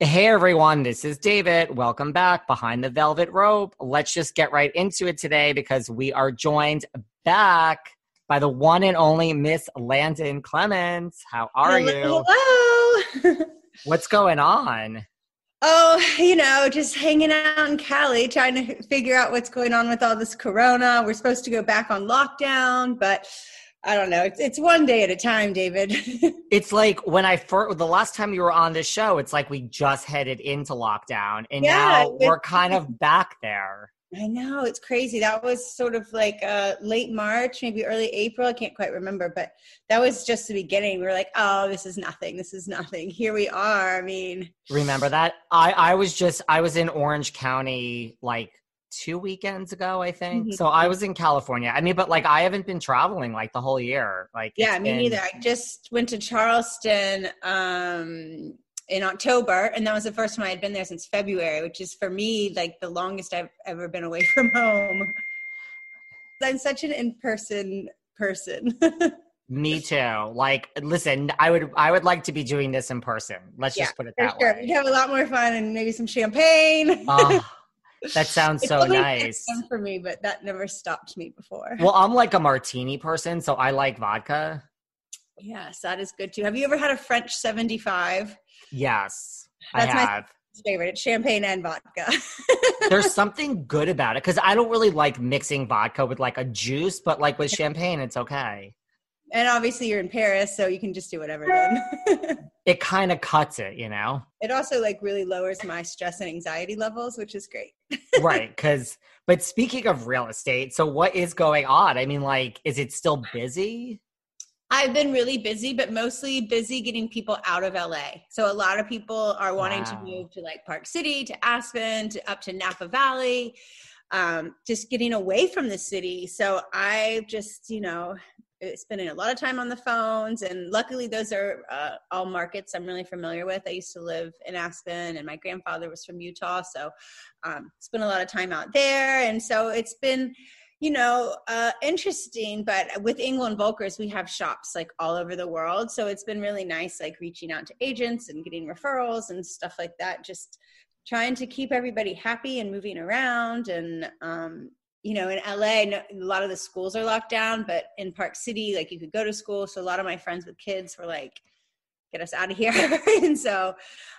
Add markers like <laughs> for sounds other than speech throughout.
Hey everyone, this is David. Welcome back behind the velvet rope. Let's just get right into it today because we are joined back by the one and only Miss Landon Clements. How are Hello, you? Hello. <laughs> What's going on? oh, you know, just hanging out in Cali, trying to figure out what's going on with all this corona. We're supposed to go back on lockdown, but I don't know. It's, it's one day at a time, David. <laughs> It's like when I first, the last time you were on this show, it's like we just headed into lockdown and Yeah, now it- we're kind of <laughs> back there. I know it's crazy. That was sort of like uh, late March, maybe early April. I can't quite remember, but that was just the beginning. We were like, "Oh, this is nothing. This is nothing." Here we are. I mean, Remember that? I, I was just, I was in Orange County like two weekends ago, I think. Mhm. So I was in California. I mean, but like I haven't been traveling like the whole year. Like, yeah, me been- neither. I just went to Charleston um, in October, and that was the first time I had been there since February, which is for me like the longest I've ever been away <laughs> from home. I'm such an in-person person. <laughs> Me too. Like, listen, I would, I would like to be doing this in person. Let's Yeah, just put it that sure. way. We'd have a lot more fun and maybe some champagne. Oh, that sounds It's so nice. for me, but that never stopped me before. Well, I'm like a martini person, so I like vodka. yes, that is good too. Have you ever had a French 75? Yes, That's I my- Favorite, it's champagne and vodka. <laughs> There's something good about it because I don't really like mixing vodka with like a juice, but like with champagne, it's okay. and obviously you're in Paris, so you can just do whatever then. <laughs> It kind of cuts it, you know? it also like really lowers my stress and anxiety levels, which is great. Right. Because, but speaking of real estate, so what is going on? I mean, like, is it still busy? I've been really busy, but mostly busy getting people out of LA. So a lot of people are wanting to move to like Park City, to Aspen, to up to Napa Valley, um, just getting away from the city. So I just, you know, spending a lot of time on the phones, and luckily those are uh, all markets I'm really familiar with. I used to live in Aspen, and my grandfather was from Utah, so um, spent a lot of time out there, and so it's been you know, uh, interesting. But with Engel & Völkers, we have shops like all over the world. So it's been really nice, like reaching out to agents and getting referrals and stuff like that. Just trying to keep everybody happy and moving around. And, um, you know, in LA, a lot of the schools are locked down, but in Park City, like you could go to school. So a lot of my friends with kids were like, get us out of here. <laughs> and so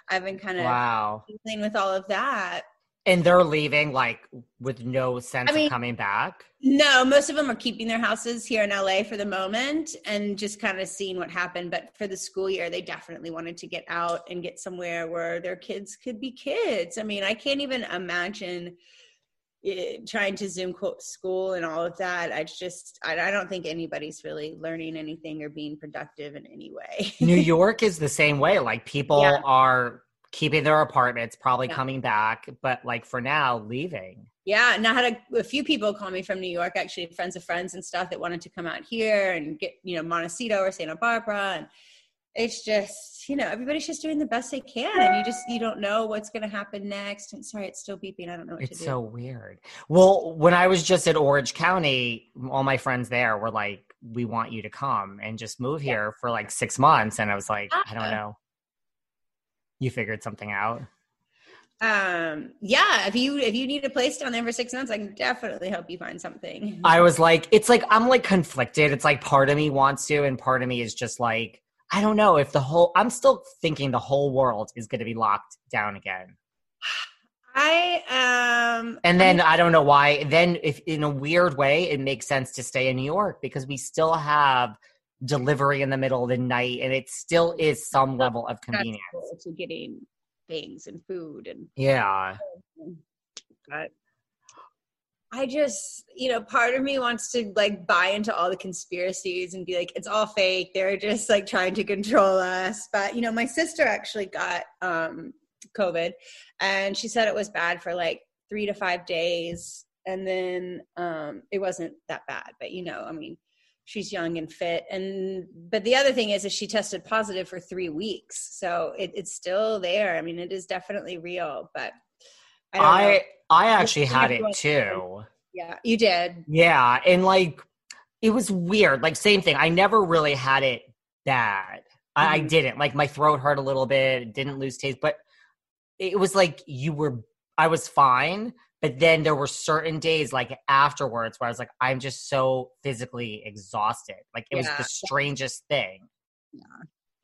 I've been kind of Wow. dealing with all of that. And they're leaving like with no sense I mean- of coming back. No, most of them are keeping their houses here in LA for the moment and just kind of seeing what happened. But for the school year, they definitely wanted to get out and get somewhere where their kids could be kids. I mean, I can't even imagine eh, trying to Zoom school and all of that. I just, I, I don't think anybody's really learning anything or being productive in any way. <laughs> New York is the same way. Like people Yeah. are keeping their apartments, probably Yeah. coming back, but like for now, leaving. Yeah, and I had a, a few people call me from New York, actually friends of friends and stuff that wanted to come out here and get, you know, Montecito or Santa Barbara, and it's just, you know, everybody's just doing the best they can, and you just you don't know what's going to happen next. And sorry, it's still beeping. I don't know what It's to do. It's so weird. Well, when I was just at Orange County, all my friends there were like, "We want you to come and just move here for like six months," and I was like, "I don't Ah. know." You figured something out. um, yeah, if you if you need a place down there for six months, I can definitely help you find something. I was like, it's like I'm like conflicted. It's like part of me wants to, and part of me is just like, I don't know if the whole. I'm still thinking the whole world is going to be locked down again. I um, And then I don't know why. Then, if in a weird way, it makes sense to stay in New York because we still have delivery in the middle of the night, and it still is some level of convenience. to getting things and food and Yeah, but I just, you know, part of me wants to like buy into all the conspiracies and be like, it's all fake. They're just like trying to control us. But, you know, my sister actually got um, COVID and she said it was bad for like three to five days. And then um, it wasn't that bad. But, you know, I mean, she's young and fit. And, but the other thing is, is she tested positive for three weeks. So it, it's still there. I mean, it is definitely real. But I. I I actually had it too. Yeah, you did. Yeah, and like it was weird. Like same thing. I never really had it bad. I, I Mhm. didn't. Like my throat hurt a little bit. Didn't lose taste, but it was like you were. I was fine, but then there were certain days like afterwards where I was like, I'm just so physically exhausted. Like it was the strangest thing. Yeah.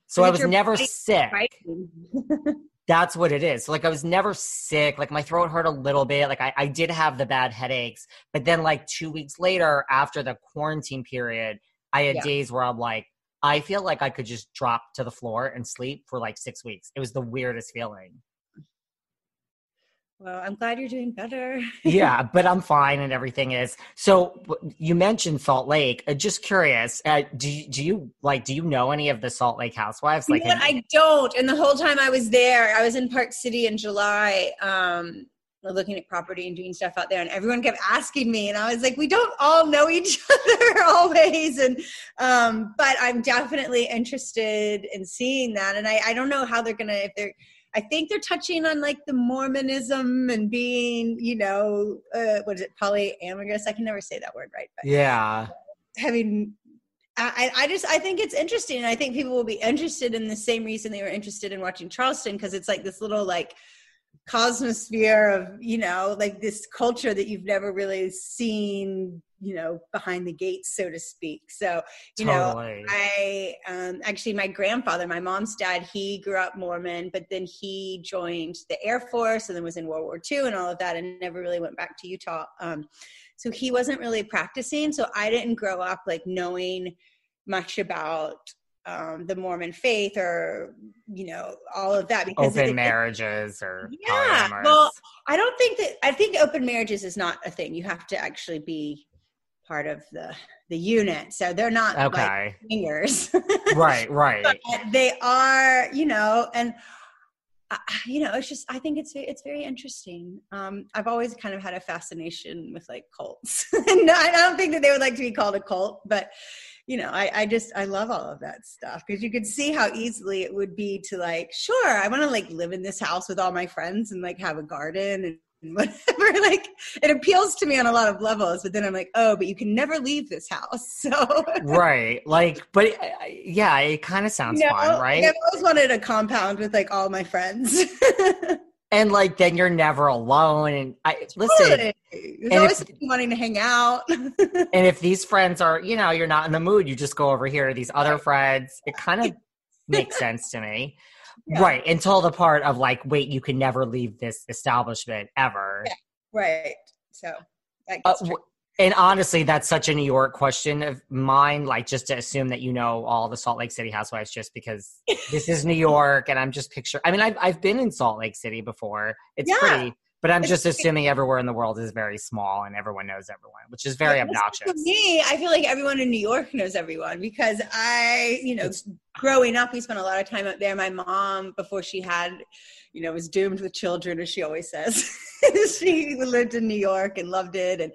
So I was never sick. <laughs> That's what it is. Like I was never sick. Like my throat hurt a little bit. Like I, I did have the bad headaches. But then like two weeks later, after the quarantine period, I had Yeah. days where I'm like, I feel like I could just drop to the floor and sleep for like six weeks. It was the weirdest feeling. Well, I'm glad you're doing better. yeah, <laughs> but I'm fine and everything is. So you mentioned Salt Lake. Uh, just curious, uh, do you, do you like do you know any of the Salt Lake housewives? You Like, know? I don't. And the whole time I was there, I was in Park City in July, um, looking at property and doing stuff out there, and everyone kept asking me, and I was like, "We don't all know each <laughs> other always." And um, but I'm definitely interested in seeing that, and I, I don't know how they're gonna if they're. I think they're touching on like the Mormonism and being, you know, uh, what is it, polyamorous? I can never say that word right, but yeah, having I, I just I think it's interesting and I think people will be interested in the same reason they were interested in watching Charleston because it's like this little like cosmosphere of you know like this culture that you've never really seen you know behind the gates so to speak so you know. I um, actually, my grandfather, my mom's dad, he grew up Mormon, but then he joined the Air Force and then was in World War II and all of that, and never really went back to Utah. Um, so he wasn't really practicing. So I didn't grow up like knowing much about um, the Mormon faith or you know all of that because open it- it- marriages or Yeah, polyamorous. well, I don't think that I think open marriages is not a thing. You have to actually be part of the the unit, so they're not like fingers. <laughs> right, right. but they are you know and uh, you know it's just i think it's it's very interesting. Um i've always kind of had a fascination with like cults. <laughs> And i don't think that they would like to be called a cult but you know i i just i love all of that stuff. Because you could see how easily it would be to like sure i want to like live in this house with all my friends and like have a garden and whatever <laughs> like it appeals to me on a lot of levels but then i'm like oh but you can never leave this house <laughs> so right like but uh, yeah it kind of sounds You know, fun right I've always wanted a compound with like all my friends. <laughs> and like then you're never alone and i listen Totally. There's always if- wanting to hang out. and if these friends are you know you're not in the mood you just go over here to these other friends it kind of makes sense to me Yeah. Right. Until the part of like, wait, you can never leave this establishment ever. Yeah. Right. So Uh, and honestly, that's such a New York question of mine. Like, just to assume that you know all the Salt Lake City housewives just because <laughs> this is New York and I'm just picture. I mean, I've, I've been in Salt Lake City before. It's Yeah. pretty, but I'm just assuming everywhere in the world is very small and everyone knows everyone, which is very obnoxious. To me, I feel like everyone in New York knows everyone because I, you know, growing up, we spent a lot of time up there. My mom, before she had, you know, was doomed with children, as she always says. <laughs> she lived in New York and loved it. And,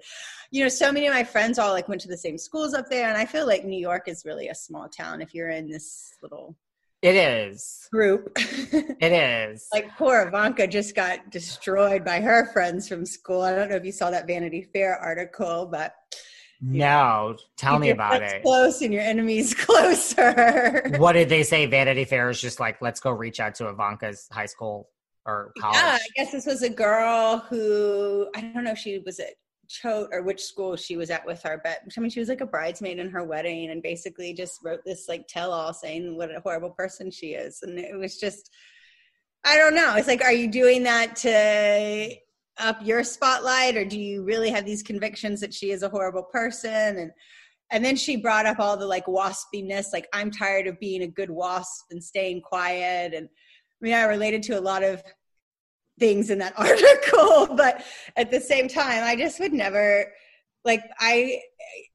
you know, so many of my friends all like went to the same schools up there. And I feel like New York is really a small town if you're in this little It is. group. <laughs> It is. like poor Ivanka just got destroyed by her friends from school. I don't know if you saw that Vanity Fair article, but no, tell me about it. Close and your enemies <laughs> closer. What did they say? Vanity Fair is just like, let's go reach out to Ivanka's high school or college. Yeah, I guess this was a girl who I don't know if she was at Choate or which school she was at with her, but I mean she was like a bridesmaid in her wedding and basically just wrote this like tell all saying what a horrible person she is. And it was just I don't know. It's like, are you doing that to up your spotlight or do you really have these convictions that she is a horrible person? And and then she brought up all the like waspiness, like I'm tired of being a good wasp and staying quiet. And I mean, I related to a lot of things in that <laughs> article, but at the same time, I just would never like I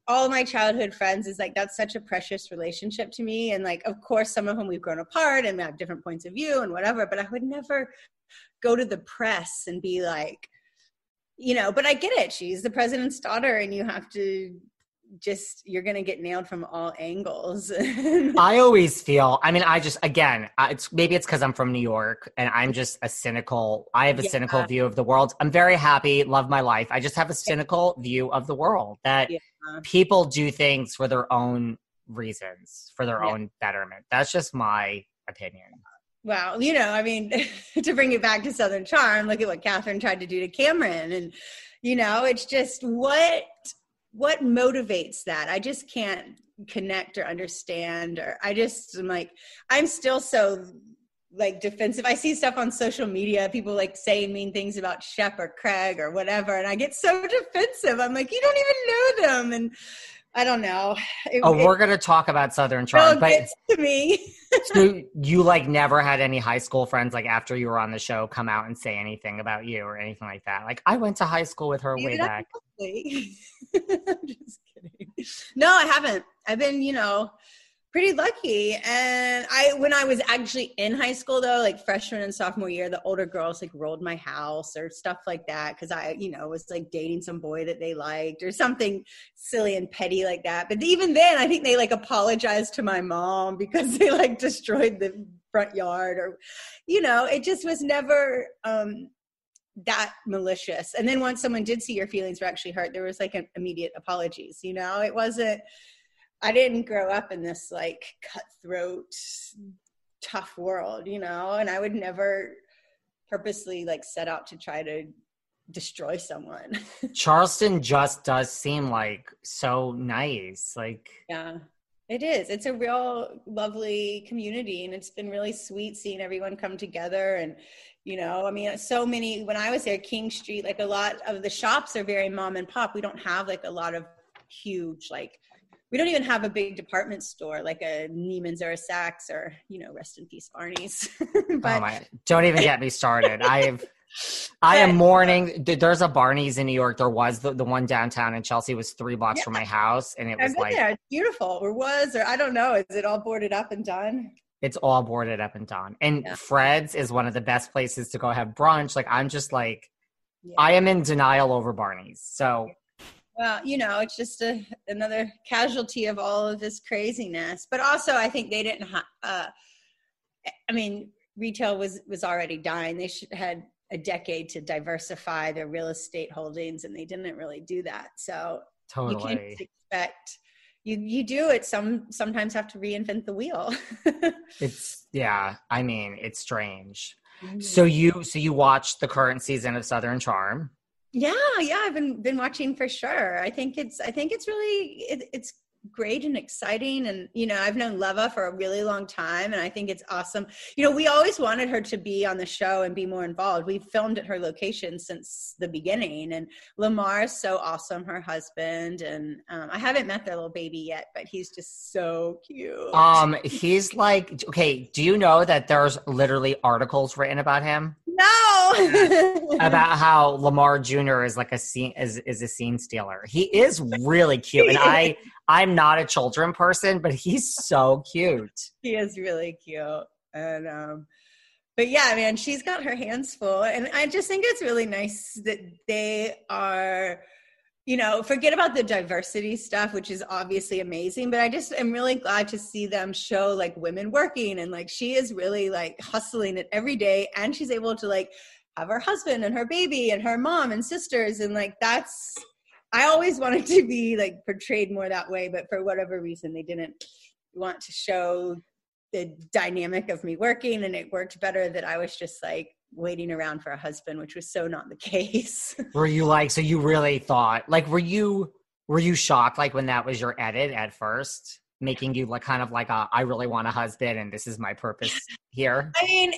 all my childhood friends is like that's such a precious relationship to me. And like of course some of whom we've grown apart and have different points of view and whatever, but I would never go to the press and be like, you know, but I get it. She's the president's daughter and you have to just you're gonna get nailed from all angles. <laughs> I always feel. I mean, I just again, it's maybe it's because I'm from New York and I'm just a cynical. I have a Yeah. cynical view of the world. I'm very happy, love my life. I just have a cynical view of the world that Yeah. people do things for their own reasons, for their Yeah. own betterment. That's just my opinion. Well, you know, I mean, <laughs> to bring it back to Southern Charm, look at what Kathryn tried to do to Cameran, and you know, it's just what what motivates that. I just can't connect or understand, or I just am like, I'm still so like defensive. I see stuff on social media, people like saying mean things about Shep or Craig or whatever, and I get so <laughs> defensive. I'm like, you don't even know them, and I don't know. It, Oh, it we're gonna talk about Southern Charm, but gets to me. <laughs> so you like never had any high school friends like after you were on the show come out and say anything about you or anything like that. Like I went to high school with her way back. <laughs> I'm just kidding. No, I haven't. I've been, you know, pretty lucky. And I, when I was actually in high school, though, like freshman and sophomore year, the older girls like rolled my house or stuff like that because I, you know, was like dating some boy that they liked or something silly and petty like that. But even then, I think they like apologized to my mom <laughs> because they like destroyed the front yard or, you know, it just was never. um that malicious. And then once someone did see your feelings were actually hurt, there was like an immediate apologies. You know, it wasn't. I didn't grow up in this like cutthroat, tough world. You know, and I would never purposely like set out to try to destroy someone. <laughs> Charleston just does seem like so nice. Like yeah. It is. It's a real lovely community, and it's been really sweet seeing everyone come together. And you know, I mean, so many. When I was there, King Street, like a lot of the shops are very mom and pop. We don't have like a lot of huge, like we don't even have a big department store like a Neiman's or a Saks or you know, rest in peace, Barney's. <laughs> Oh but oh my, don't even get me started. <laughs> I've I am mourning. There's a Barney's in New York. There was the, the one downtown in Chelsea was three blocks from my house, and it was like there. It's beautiful, or was, or I don't know. Is it all boarded up and done? It's all boarded up and done. And Yeah. Fred's is one of the best places to go have brunch. Like I'm just like Yeah. I am in denial over Barney's. So Well, you know, it's just a, another casualty of all of this craziness. But also, I think they didn't. Ha- uh, I mean, retail was was already dying. They should had a decade to diversify their real estate holdings, and they didn't really do that. So you can't totally, expect. You you do it. Some sometimes have to reinvent the wheel. <laughs> it's yeah. I mean, it's strange. So mm-hmm. you so you watched the current season of Southern Charm. Yeah, yeah, I've been been watching for sure. I think it's I think it's really it, it's great and exciting. And, you know, I've known Leva for a really long time and I think it's awesome. You know, we always wanted her to be on the show and be more involved. We've filmed at her location since the beginning. And Lamar is so awesome, her husband. And um, I haven't met their little baby yet, but he's just so cute. Um, he's like, okay, do you know that there's literally articles written about him? No. <laughs> about how Lamar Jr. is like a scene is, is a scene stealer. He is really cute. And <laughs> I I'm not a children person, but he's so cute. He is really cute. And um but yeah, man, she's got her hands full. And I just think it's really nice that they are, you know, forget about the diversity stuff, which is obviously amazing, but I just am really glad to see them show like women working and like she is really like hustling it every day and she's able to like have her husband and her baby and her mom and sisters and like that's I always wanted to be like portrayed more that way, but for whatever reason, they didn't want to show the dynamic of me working, and it worked better that I was just like waiting around for a husband, which was so not the <laughs> case. were you like, so you really thought, like, were you, were you shocked, like, when that was your edit at first? Making you like kind of like a, I really want a husband and this is my purpose here? I mean,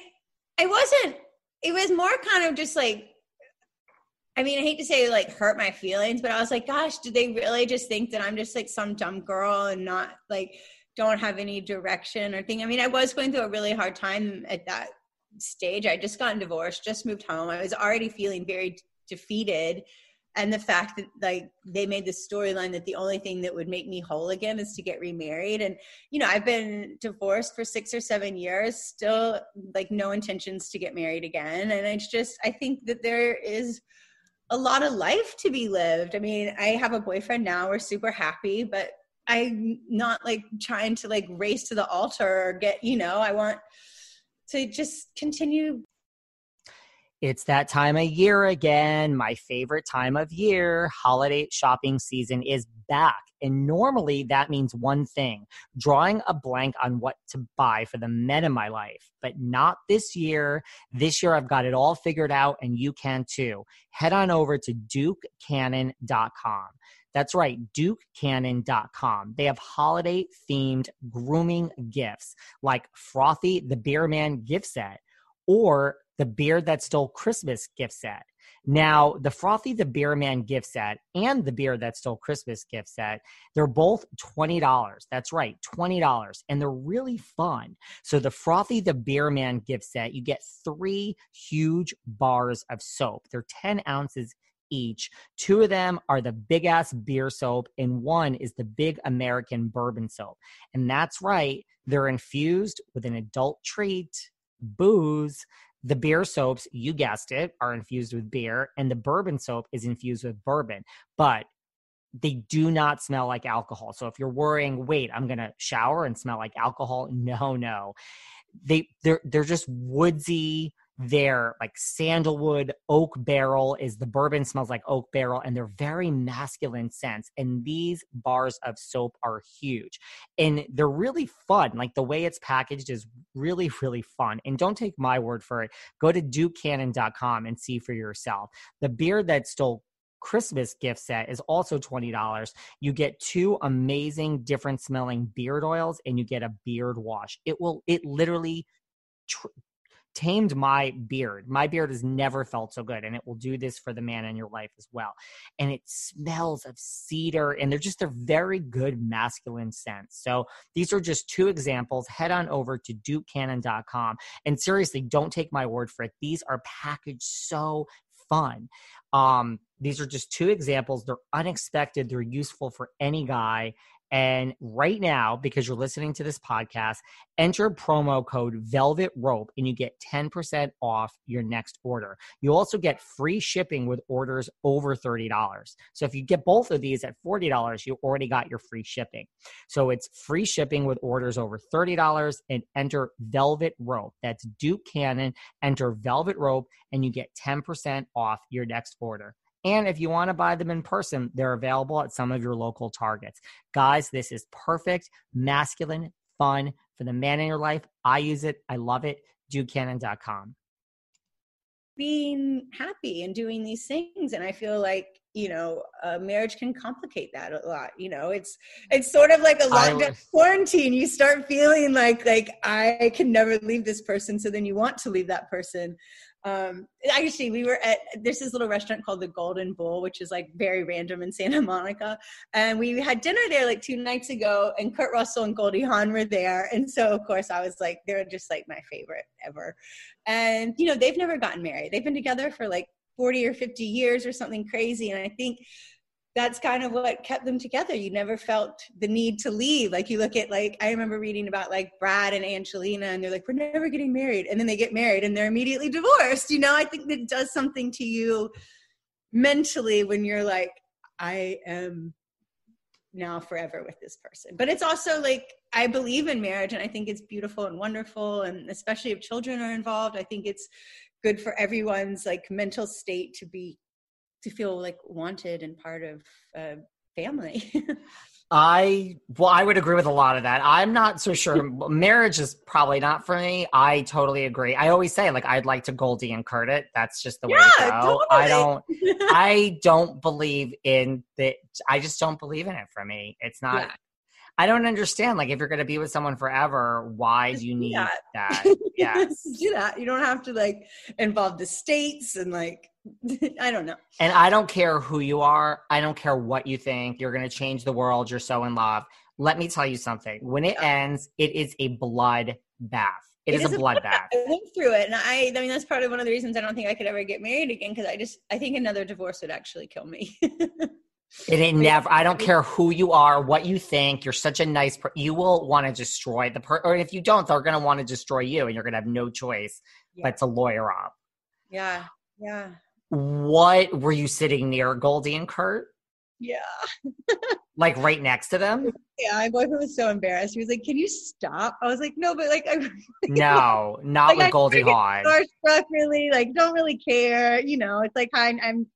it wasn't, it was more kind of just like I mean, I hate to say like hurt my feelings, but I was like, gosh, do they really just think that I'm just like some dumb girl and not like don't have any direction or thing? I mean, I was going through a really hard time at that stage. I just gotten divorced, just moved home. I was already feeling very defeated. And the fact that like they made the storyline that the only thing that would make me whole again is to get remarried. And, you know, I've been divorced for six or seven years, still like no intentions to get married again. And it's just, I think that there is a lot of life to be lived. I mean, I have a boyfriend now. We're super happy, but I'm not like trying to like race to the altar or get, you know, I want to just continue. It's that time of year again. My favorite time of year. Holiday shopping season is back. And normally that means one thing drawing a blank on what to buy for the men in my life. But not this year. This year I've got it all figured out, and you can too. Head on over to dukecannon.com. That's right, dukecannon.com. They have holiday themed grooming gifts like Frothy the Beer Man gift set or the Beard That Stole Christmas gift set. Now, the Frothy the Beer Man gift set and the Beard That Stole Christmas gift set, they're both $20. That's right, $20. And they're really fun. So, the Frothy the Beer Man gift set, you get three huge bars of soap. They're 10 ounces each. Two of them are the big ass beer soap, and one is the big American bourbon soap. And that's right, they're infused with an adult treat, booze, the beer soaps, you guessed it, are infused with beer, and the bourbon soap is infused with bourbon. But they do not smell like alcohol. So if you're worrying, wait, I'm gonna shower and smell like alcohol, <laughs> no, no. They they're they're just woodsy their like sandalwood oak barrel is the bourbon smells like oak barrel and they're very masculine scents and these bars of soap are huge and they're really fun like the way it's packaged is really really fun and don't take my word for it go to dukecannon.com and see for yourself the beard that stole Christmas gift set is also $20. You get two amazing different smelling beard oils and you get a beard wash. It will it literally tr- tamed my beard. My beard has never felt so good, and it will do this for the man in your life as well. And it smells of cedar, and they're just a very good masculine scents. So these are just two examples. Head on over to dukecannon.com. And seriously, don't take my word for it. These are packaged so fun. Um, these are just two examples. They're unexpected. They're useful for any guy. And right now, because you're listening to this podcast, enter promo code Velvet Rope and you get 10% off your next order. You also get free shipping with orders over $30. So if you get both of these at $40, you already got your free shipping. So it's free shipping with orders over $30 and enter Velvet Rope. That's Duke Cannon. Enter Velvet Rope and you get 10% off your next order. And if you want to buy them in person, they're available at some of your local targets. Guys, this is perfect, masculine, fun for the man in your life. I use it. I love it. DukeCannon.com. being happy and doing these things and i feel like you know a marriage can complicate that a lot you know it's it's sort of like a lockdown quarantine you start feeling like like i can never leave this person so then you want to leave that person um actually we were at there's this little restaurant called the golden bull which is like very random in santa monica. And we had dinner there like two nights ago and kurt russell and goldie hawn were there. And so of course i was like they're just like my favorite ever. And you know they've never gotten married. They've been together for like 40 or 50 years or something crazy. And I think that's kind of what kept them together. You never felt the need to leave. Like you look at like I remember reading about like Brad and Angelina and they're like, We're never getting married. And then they get married and they're immediately divorced. You know, I think that does something to you mentally when you're like, I am now forever with this person. But it's also like I believe in marriage and I think it's beautiful and wonderful and especially if children are involved, I think it's good for everyone's like mental state to be to feel like wanted and part of a family <laughs> I well, I would agree with a lot of that. I'm not so sure. Marriage is probably not for me. I totally agree. I always say like I'd like to Goldie and Kurt it. That's just the way yeah, to go. Totally. I don't. <laughs> I don't believe in that. I just don't believe in it. For me, it's not. Yeah. I don't understand. Like, if you're going to be with someone forever, why do you <laughs> need that? <laughs> that? Yes. do that. You don't have to like involve the states and like, <laughs> I don't know. And I don't care who you are. I don't care what you think. You're going to change the world. You're so in love. Let me tell you something. When it ends, it is a blood bath. It, it is, is, a bloodbath. I went through it, and I, I mean, that's probably one of the reasons I don't think I could ever get married again because I just, I think another divorce would actually kill me. It ain't never. I don't care who you are, what you think. You're such a nice. Per- you will want to destroy the person, Or if you don't, they're going to want to destroy you, and you're going to have no choice yeah. but to lawyer up. Yeah, yeah. What were you sitting near, Goldie and Kurt? Yeah. <laughs> like right next to them. Yeah, my boyfriend was so embarrassed. He was like, "Can you stop?" I was like, "No, but like, I <laughs> no, not like, with Goldie Hawn." Starstruck, really, like, don't really care. You know, it's like I, I'm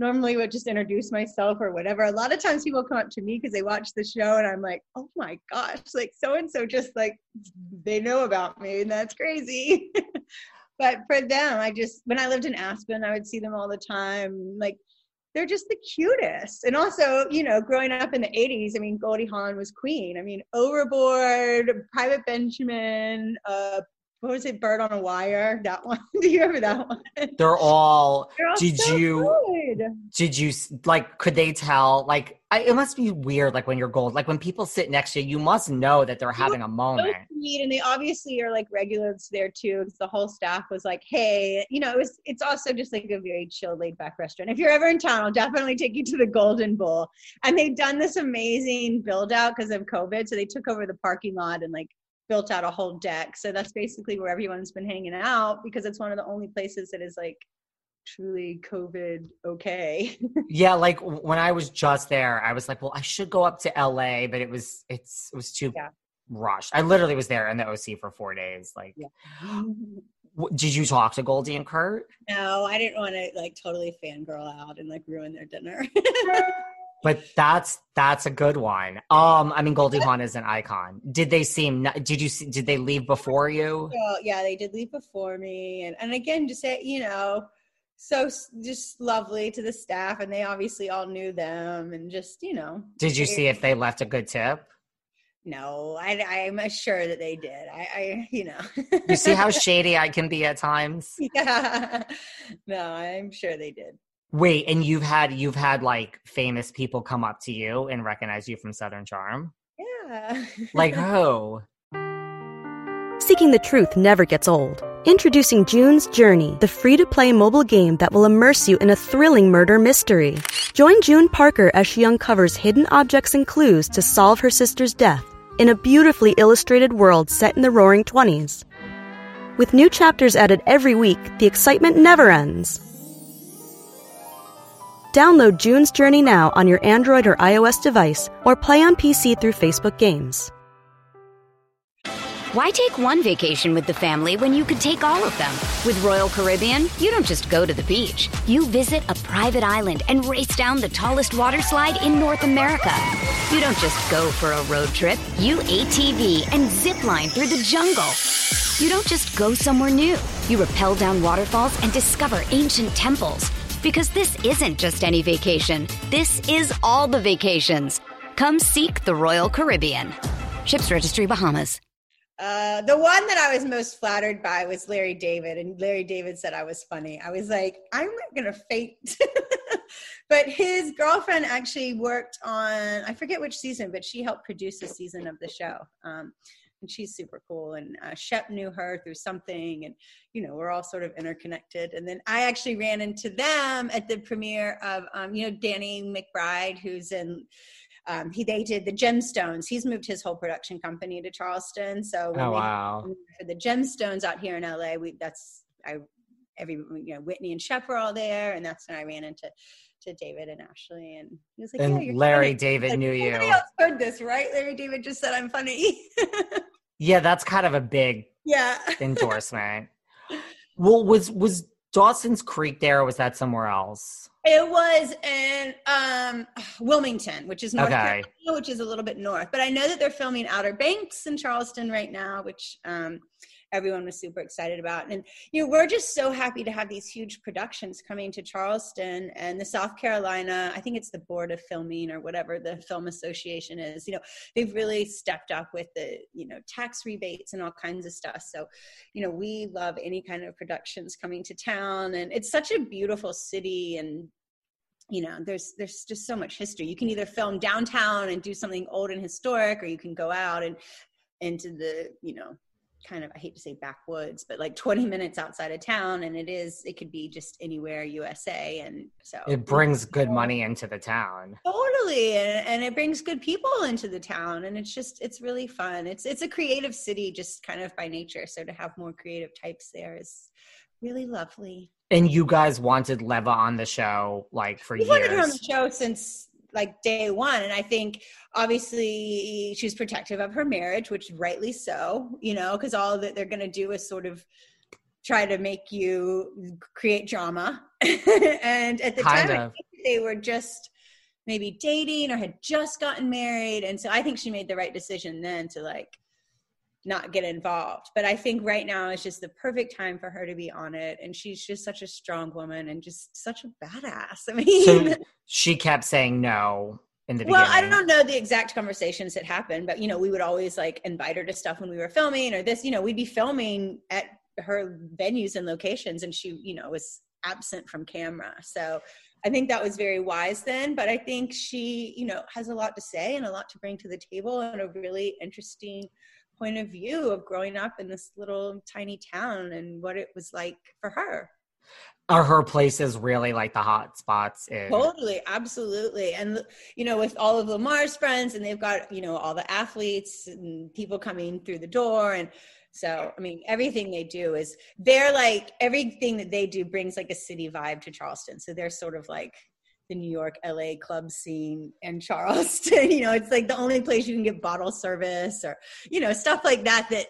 normally would just introduce myself or whatever. A lot of times people come up to me because they watch the show and I'm like, oh my gosh, like so and so just like they know about me and that's crazy. <laughs> but for them, I just when I lived in Aspen, I would see them all the time. Like they're just the cutest. And also, you know, growing up in the 80s, I mean, Goldie Hawn was queen. I mean, Overboard, Private Benjamin, uh, what was it, Bird on a Wire? That one. <laughs> Do you remember that one? They're all. <laughs> They're all did so you? Good. Did you like? Could they tell? Like, I, it must be weird. Like when you're gold. Like when people sit next to you, you must know that they're having a moment. Sweet, and they obviously are like regulars there too. Because the whole staff was like, "Hey, you know, it was. It's also just like a very chill, laid back restaurant. If you're ever in town, I'll definitely take you to the Golden Bull." And they've done this amazing build out because of COVID. So they took over the parking lot and like built out a whole deck. So that's basically where everyone's been hanging out because it's one of the only places that is like truly COVID okay. <laughs> yeah, like when I was just there, I was like, well, I should go up to LA, but it was it's it was too yeah. rushed. I literally was there in the OC for four days. Like, yeah. <gasps> did you talk to Goldie and Kurt? No, I didn't want to like totally fangirl out and like ruin their dinner. <laughs> but that's that's a good one. Um, I mean, Goldie Hawn is an icon. Did they seem? Did you? See, Did they leave before you? Well, yeah, they did leave before me, and and again, just say you know, so just lovely to the staff, and they obviously all knew them, and just you know. Did you see if they left a good tip? No, I, I'm sure that they did. I, I you know. you see how <laughs> shady I can be at times. Yeah. <laughs> No, I'm sure they did. Wait, and you've had you've had like famous people come up to you and recognize you from Southern Charm? Yeah. like who? <laughs> Oh. Seeking the truth never gets old. Introducing June's Journey, the free-to-play mobile game that will immerse you in a thrilling murder mystery. Join June Parker as she uncovers hidden objects and clues to solve her sister's death in a beautifully illustrated world set in the roaring 20s. With new chapters added every week, the excitement never ends. Download June's Journey now on your Android or iOS device or play on PC through Facebook Games. Why take one vacation with the family when you could take all of them? With Royal Caribbean, you don't just go to the beach. You visit a private island and race down the tallest water slide in North America. You don't just go for a road trip. You ATV and zip line through the jungle. You don't just go somewhere new. You rappel down waterfalls and discover ancient temples. Because this isn't just any vacation. This is all the vacations. Come seek the Royal Caribbean. Ships Registry Bahamas. Uh, the one that I was most flattered by was Larry David, and Larry David said I was funny. I was like, I'm not gonna faint. <laughs> but his girlfriend actually worked on I forget which season, but she helped produce a season of the show. Um, and she's super cool. And uh, Shep knew her through something, and you know we're all sort of interconnected. And then I actually ran into them at the premiere of um, you know Danny McBride, who's in um, he they did the gemstones he's moved his whole production company to charleston so oh, wow. for the gemstones out here in la we that's i every you know whitney and shep were all there and that's when i ran into to david and ashley and he was like and yeah, larry funny. david like, knew you else heard this right larry david just said i'm funny <laughs> yeah that's kind of a big yeah <laughs> endorsement well was was dawson's creek there or was that somewhere else it was in um, Wilmington, which is North okay. Carolina, which is a little bit north. But I know that they're filming Outer Banks in Charleston right now, which um, everyone was super excited about. And you know, we're just so happy to have these huge productions coming to Charleston and the South Carolina. I think it's the Board of Filming or whatever the Film Association is. You know, they've really stepped up with the you know tax rebates and all kinds of stuff. So, you know, we love any kind of productions coming to town, and it's such a beautiful city and you know there's there's just so much history you can either film downtown and do something old and historic or you can go out and into the you know kind of i hate to say backwoods but like 20 minutes outside of town and it is it could be just anywhere usa and so it brings good money into the town. Totally and, and it brings good people into the town and it's just it's really fun. It's it's a creative city just kind of by nature so to have more creative types there is really lovely. And you guys wanted leva on the show like for we years wanted her on the show since like day one. And i think obviously she's protective of her marriage which rightly so you know because all that they're going to do is sort of try to make you create drama. <laughs> And at the Kind time they were just maybe dating or had just gotten married. And so i think she made the right decision then to like not get involved. But i think right now is just the perfect time for her to be on it. And she's just such a strong woman and just such a badass. <laughs> I mean so <laughs> she kept saying no in the well beginning. i don't know the exact conversations that happened but you know we would always like invite her to stuff when we were filming or this you know we'd be filming at her venues and locations and she you know was absent from camera. So i think that was very wise then but i think she you know has a lot to say and a lot to bring to the table and a really interesting point of view of growing up in this little tiny town and what it was like for her are her places really like the hot spots in Totally, absolutely. And you know, with all of Lamar's friends and they've got, you know, all the athletes and people coming through the door and so I mean everything they do is they're like everything that they do brings like a city vibe to Charleston. So they're sort of like the New York, LA club scene and Charleston. <laughs> You know, it's like the only place you can get bottle service or, you know, stuff like that that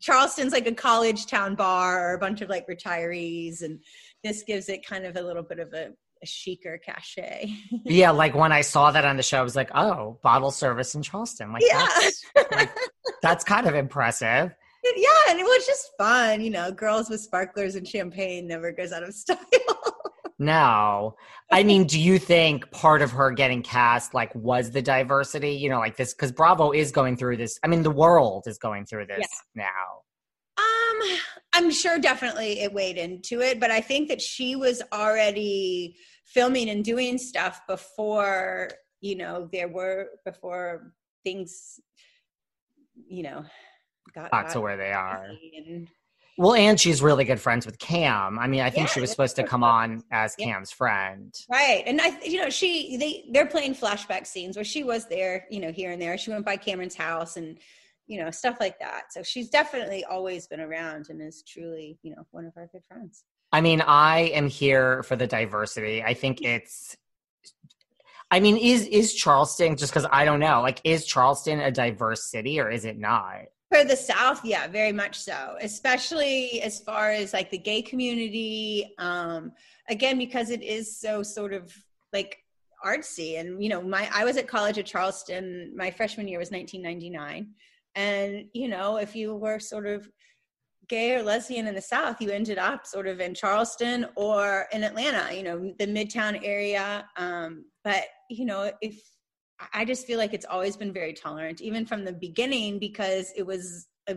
Charleston's like a college town bar or a bunch of like retirees, and this gives it kind of a little bit of a, a chicer cachet. <laughs> yeah like when i saw that on the show i was like oh bottle service in charleston like yeah. that's like, that's kind of impressive <laughs> yeah, and it was just fun. You know, girls with sparklers and champagne never goes out of style. No. I mean, do you think part of her getting cast like was the diversity? You know, like this because Bravo is going through this. I mean, the world is going through this now. Um, I'm sure definitely it weighed into it, but I think that she was already filming and doing stuff before, you know, there were before things, you know, got, Got to where they are. And, Well, and she's really good friends with Cam. I mean, I think Yeah, she was supposed to come on as Yeah. Cam's friend. right, and I, you know, she they they're playing flashback scenes where she was there, you know, here and there. She went by Cameran's house and you know stuff like that. So she's definitely always been around and is truly, you know, one of our good friends. I mean, I am here for the diversity. I think mm-hmm. it's I mean, is is Charleston just because I don't know? Like, is Charleston a diverse city or is it not? For the South, yeah, very much so. Especially as far as like the gay community. Um, again, because it is so sort of like artsy, and you know, my I was at college at Charleston. My freshman year was 1999, and you know, if you were sort of gay or lesbian in the South, you ended up sort of in Charleston or in Atlanta, you know, the Midtown area. Um, but, you know, if I just feel like it's always been very tolerant, even from the beginning, because it was a,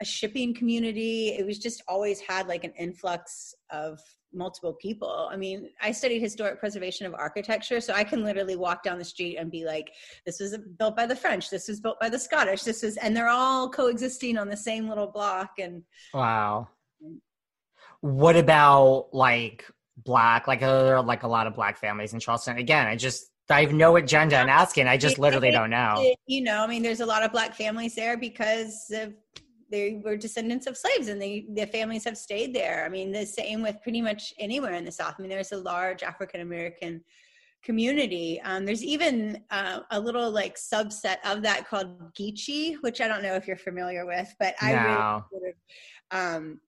a shipping community. It was just always had like an influx of multiple people. I mean, I studied historic preservation of architecture, so I can literally walk down the street and be like, "This was built by the French. This was built by the Scottish. This is," and they're all coexisting on the same little block. And wow, what about like black? Like, there like a lot of black families in Charleston? Again, I just I have no agenda in asking. I just literally don't know. You know, I mean, there's a lot of black families there because of they were descendants of slaves and they their families have stayed there i mean the same with pretty much anywhere in the south i mean there's a large african american community um, there's even uh, a little like subset of that called geechee which i don't know if you're familiar with but i no. really sort of, um,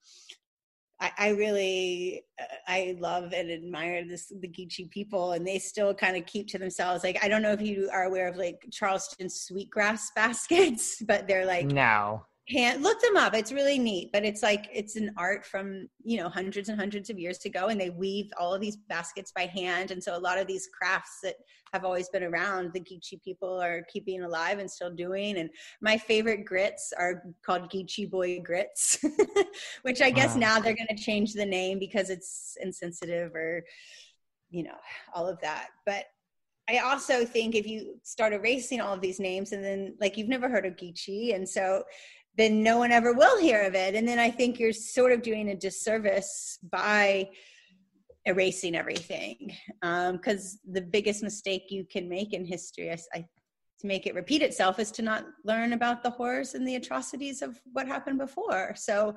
I, I, really uh, I love and admire this the Geechee people and they still kind of keep to themselves. Like I don't know if you are aware of like Charleston sweetgrass <laughs> baskets, but they're like no hand look them up. It's really neat but it's like it's an art from you know hundreds and hundreds of years ago and they weave all of these baskets by hand. And so a lot of these crafts that have always been around the geechee people are keeping alive and still doing. And my favorite grits are called geechee boy grits <laughs> which i guess wow. now they're going to change the name because it's insensitive or you know all of that. But I also think if you start erasing all of these names and then like you've never heard of Geechee. And so then no one ever will hear of it. And then I think you're sort of doing a disservice by erasing everything. Because um, the biggest mistake you can make in history, I, I, to make it repeat itself, is to not learn about the horrors and the atrocities of what happened before. So,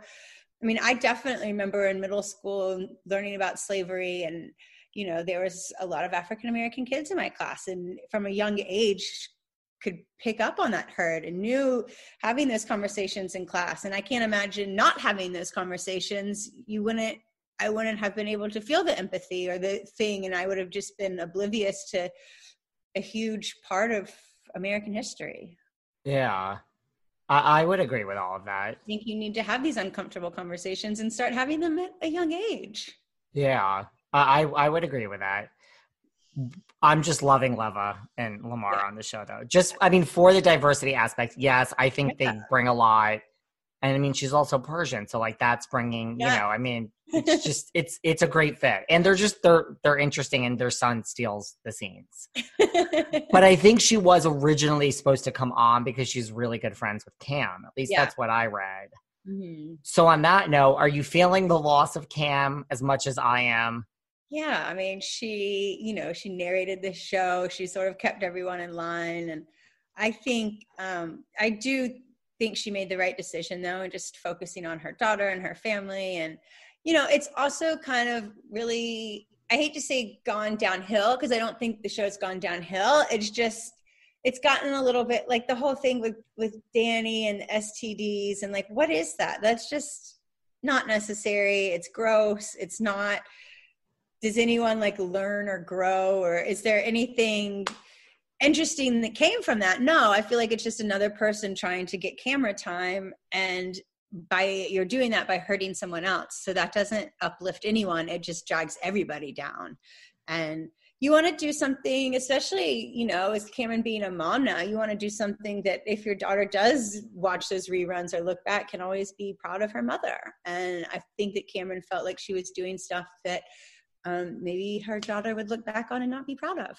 I mean, I definitely remember in middle school learning about slavery and you know there was a lot of african american kids in my class and from a young age could pick up on that hurt and knew having those conversations in class and i can't imagine not having those conversations you wouldn't i wouldn't have been able to feel the empathy or the thing and i would have just been oblivious to a huge part of american history yeah I, I would agree with all of that. I think you need to have these uncomfortable conversations and start having them at a young age. Yeah, I I would agree with that. I'm just loving Leva and Lamar yeah. on the show, though. Just, I mean, for the diversity aspect, yes, I think yeah. they bring a lot. And I mean, she's also Persian, so like that's bringing, yeah. you know, I mean, <laughs> it's just it's it's a great fit, and they're just they're they're interesting, and their son steals the scenes. <laughs> but I think she was originally supposed to come on because she's really good friends with Cam. At least that's what I read. Mm-hmm. So on that note, are you feeling the loss of Cam as much as I am? Yeah, I mean, she, you know, she narrated the show. She sort of kept everyone in line, and I think um, I do think she made the right decision though, and just focusing on her daughter and her family, and you know, it's also kind of really. I hate to say gone downhill because I don't think the show's gone downhill. It's just it's gotten a little bit like the whole thing with with Danni and STDs and like what is that? That's just not necessary. It's gross. It's not does anyone like learn or grow or is there anything interesting that came from that? No i feel like it's just another person trying to get camera time and by you're doing that by hurting someone else. So that doesn't uplift anyone it just drags everybody down. And you want to do something especially you know as Cameran being a mom now you want to do something that if your daughter does watch those reruns or look back can always be proud of her mother. And i think that Cameran felt like she was doing stuff that um, maybe her daughter would look back on and not be proud of.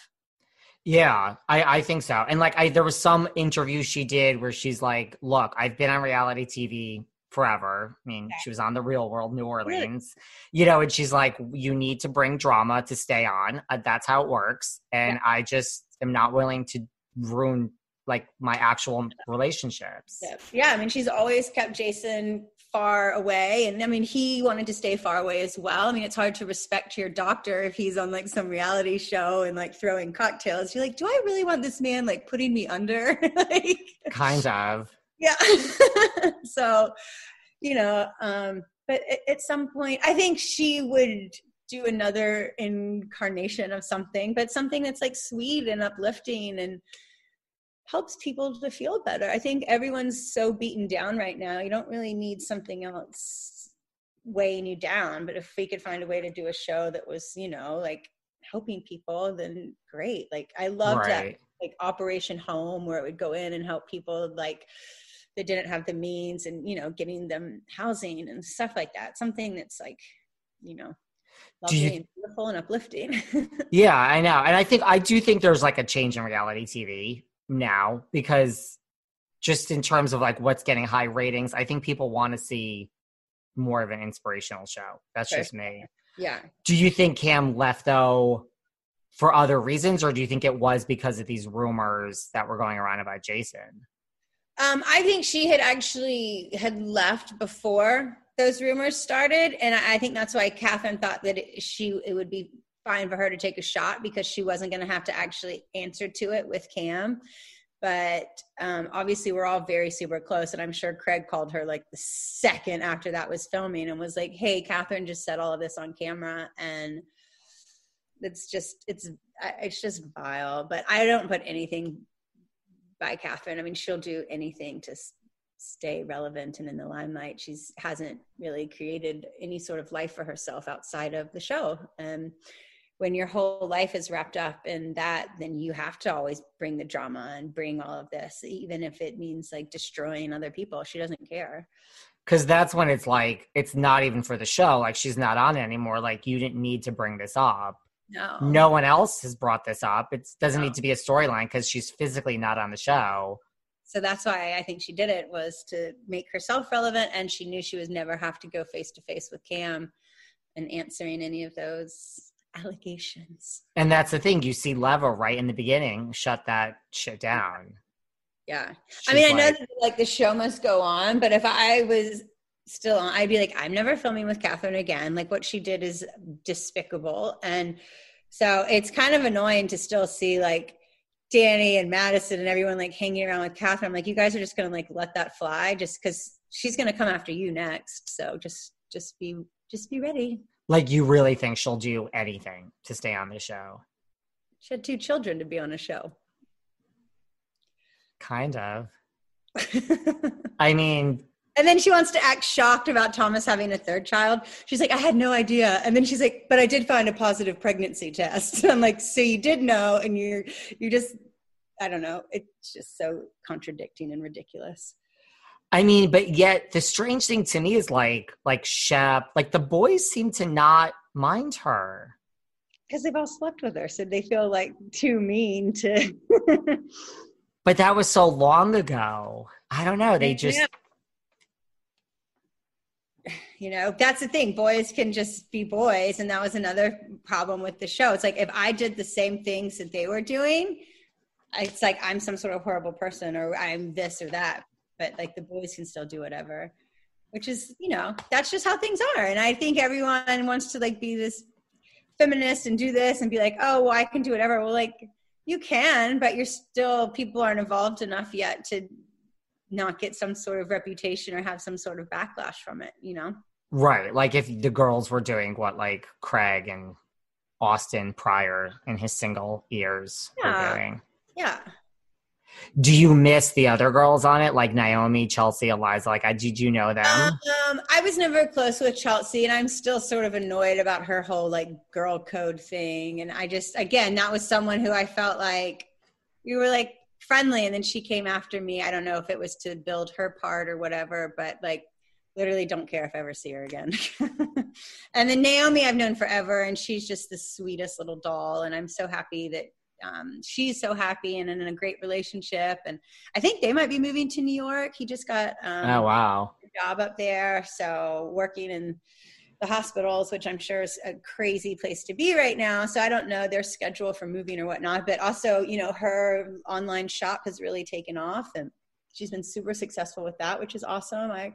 Yeah, I, I think so. And like, I there was some interview she did where she's like, "Look, I've been on reality TV forever. I mean, okay. she was on the Real World New Orleans, you know, and she's like, you need to bring drama to stay on. Uh, that's how it works. And yeah. I just am not willing to ruin like my actual <laughs> relationships. Yeah, I mean, she's always kept Jason far away, and I mean, he wanted to stay far away as well. I mean, it's hard to respect your doctor if he's on like some reality show and like throwing cocktails. You're like, do I really want this man like putting me under? <laughs> like, kind of. Yeah. <laughs> so, you know, um, but at some point, I think she would do another incarnation of something, but something that's like sweet and uplifting and helps people to feel better. I think everyone's so beaten down right now. You don't really need something else weighing you down. But if we could find a way to do a show that was, you know, like helping people, then great. Like I loved right. that like Operation Home where it would go in and help people like that didn't have the means and, you know, getting them housing and stuff like that. Something that's like, you know, lovely you, and beautiful and uplifting. <laughs> yeah, I know. And I think I do think there's like a change in reality TV now because just in terms of like what's getting high ratings, I think people want to see more of an inspirational show. That's just me. Yeah. Do you think Cam left though for other reasons, or do you think it was because of these rumors that were going around about Jason? Um, I think she had actually had left before those rumors started, and I think that's why Kathryn thought that it, she it would be fine for her to take a shot because she wasn't going to have to actually answer to it with Cam. But um, obviously, we're all very super close, and I'm sure Craig called her like the second after that was filming and was like, "Hey, Kathryn just said all of this on camera, and it's just it's it's just vile." But I don't put anything by Kathryn. I mean, she'll do anything to stay relevant and in the limelight. She's hasn't really created any sort of life for herself outside of the show. And when your whole life is wrapped up in that, then you have to always bring the drama and bring all of this, even if it means like destroying other people. She doesn't care. Cause that's when it's like, it's not even for the show. Like she's not on it anymore. Like you didn't need to bring this up. No. No one else has brought this up. It doesn't no. need to be a storyline because she's physically not on the show. So that's why I think she did it was to make herself relevant and she knew she was never have to go face to face with Cam and answering any of those allegations. And that's the thing. You see Leva right in the beginning shut that shit down. Yeah. She's I mean, I know that like the show must go on, but if I was still on, I'd be like, I'm never filming with Kathryn again. Like what she did is despicable. And so it's kind of annoying to still see like Danni and Madison and everyone like hanging around with Kathryn. I'm like, you guys are just gonna like let that fly just because she's gonna come after you next. So just just be just be ready. Like you really think she'll do anything to stay on the show? She had two children to be on a show. Kind of. <laughs> I mean, and then she wants to act shocked about Thomas having a third child. She's like, I had no idea. And then she's like, but I did find a positive pregnancy test. <laughs> I'm like, so you did know, and you're you just I don't know. It's just so contradicting and ridiculous. I mean, but yet the strange thing to me is like like Shep, like the boys seem to not mind her. Because they've all slept with her, so they feel like too mean to <laughs> But that was so long ago. I don't know. They just <sighs> you know that's the thing boys can just be boys and that was another problem with the show it's like if i did the same things that they were doing it's like i'm some sort of horrible person or i'm this or that but like the boys can still do whatever which is you know that's just how things are. And i think everyone wants to like be this feminist and do this and be like oh well i can do whatever. Well like you can but you're still people aren't evolved enough yet to not get some sort of reputation or have some sort of backlash from it you know? Right. Like if the girls were doing what like craig and Austen prior in his single ears yeah. were doing. Yeah do you miss the other girls on it, like Naomi, Chelsea, Eliza? Like, did you know them? Um, I was never close with Chelsea, and I'm still sort of annoyed about her whole like girl code thing. And I just, again, that was someone who I felt like you were like friendly, and then she came after me. I don't know if it was to build her part or whatever, but like literally don't care if I ever see her again. <laughs> and then Naomi, I've known forever, and she's just the sweetest little doll, and I'm so happy that um, she's so happy and in a great relationship. And I think they might be moving to New York. He just got um, oh wow job up there, so working in the hospitals, which I'm sure is a crazy place to be right now. So I don't know their schedule for moving or whatnot. But also, you know, her online shop has really taken off and she's been super successful with that, which is awesome. I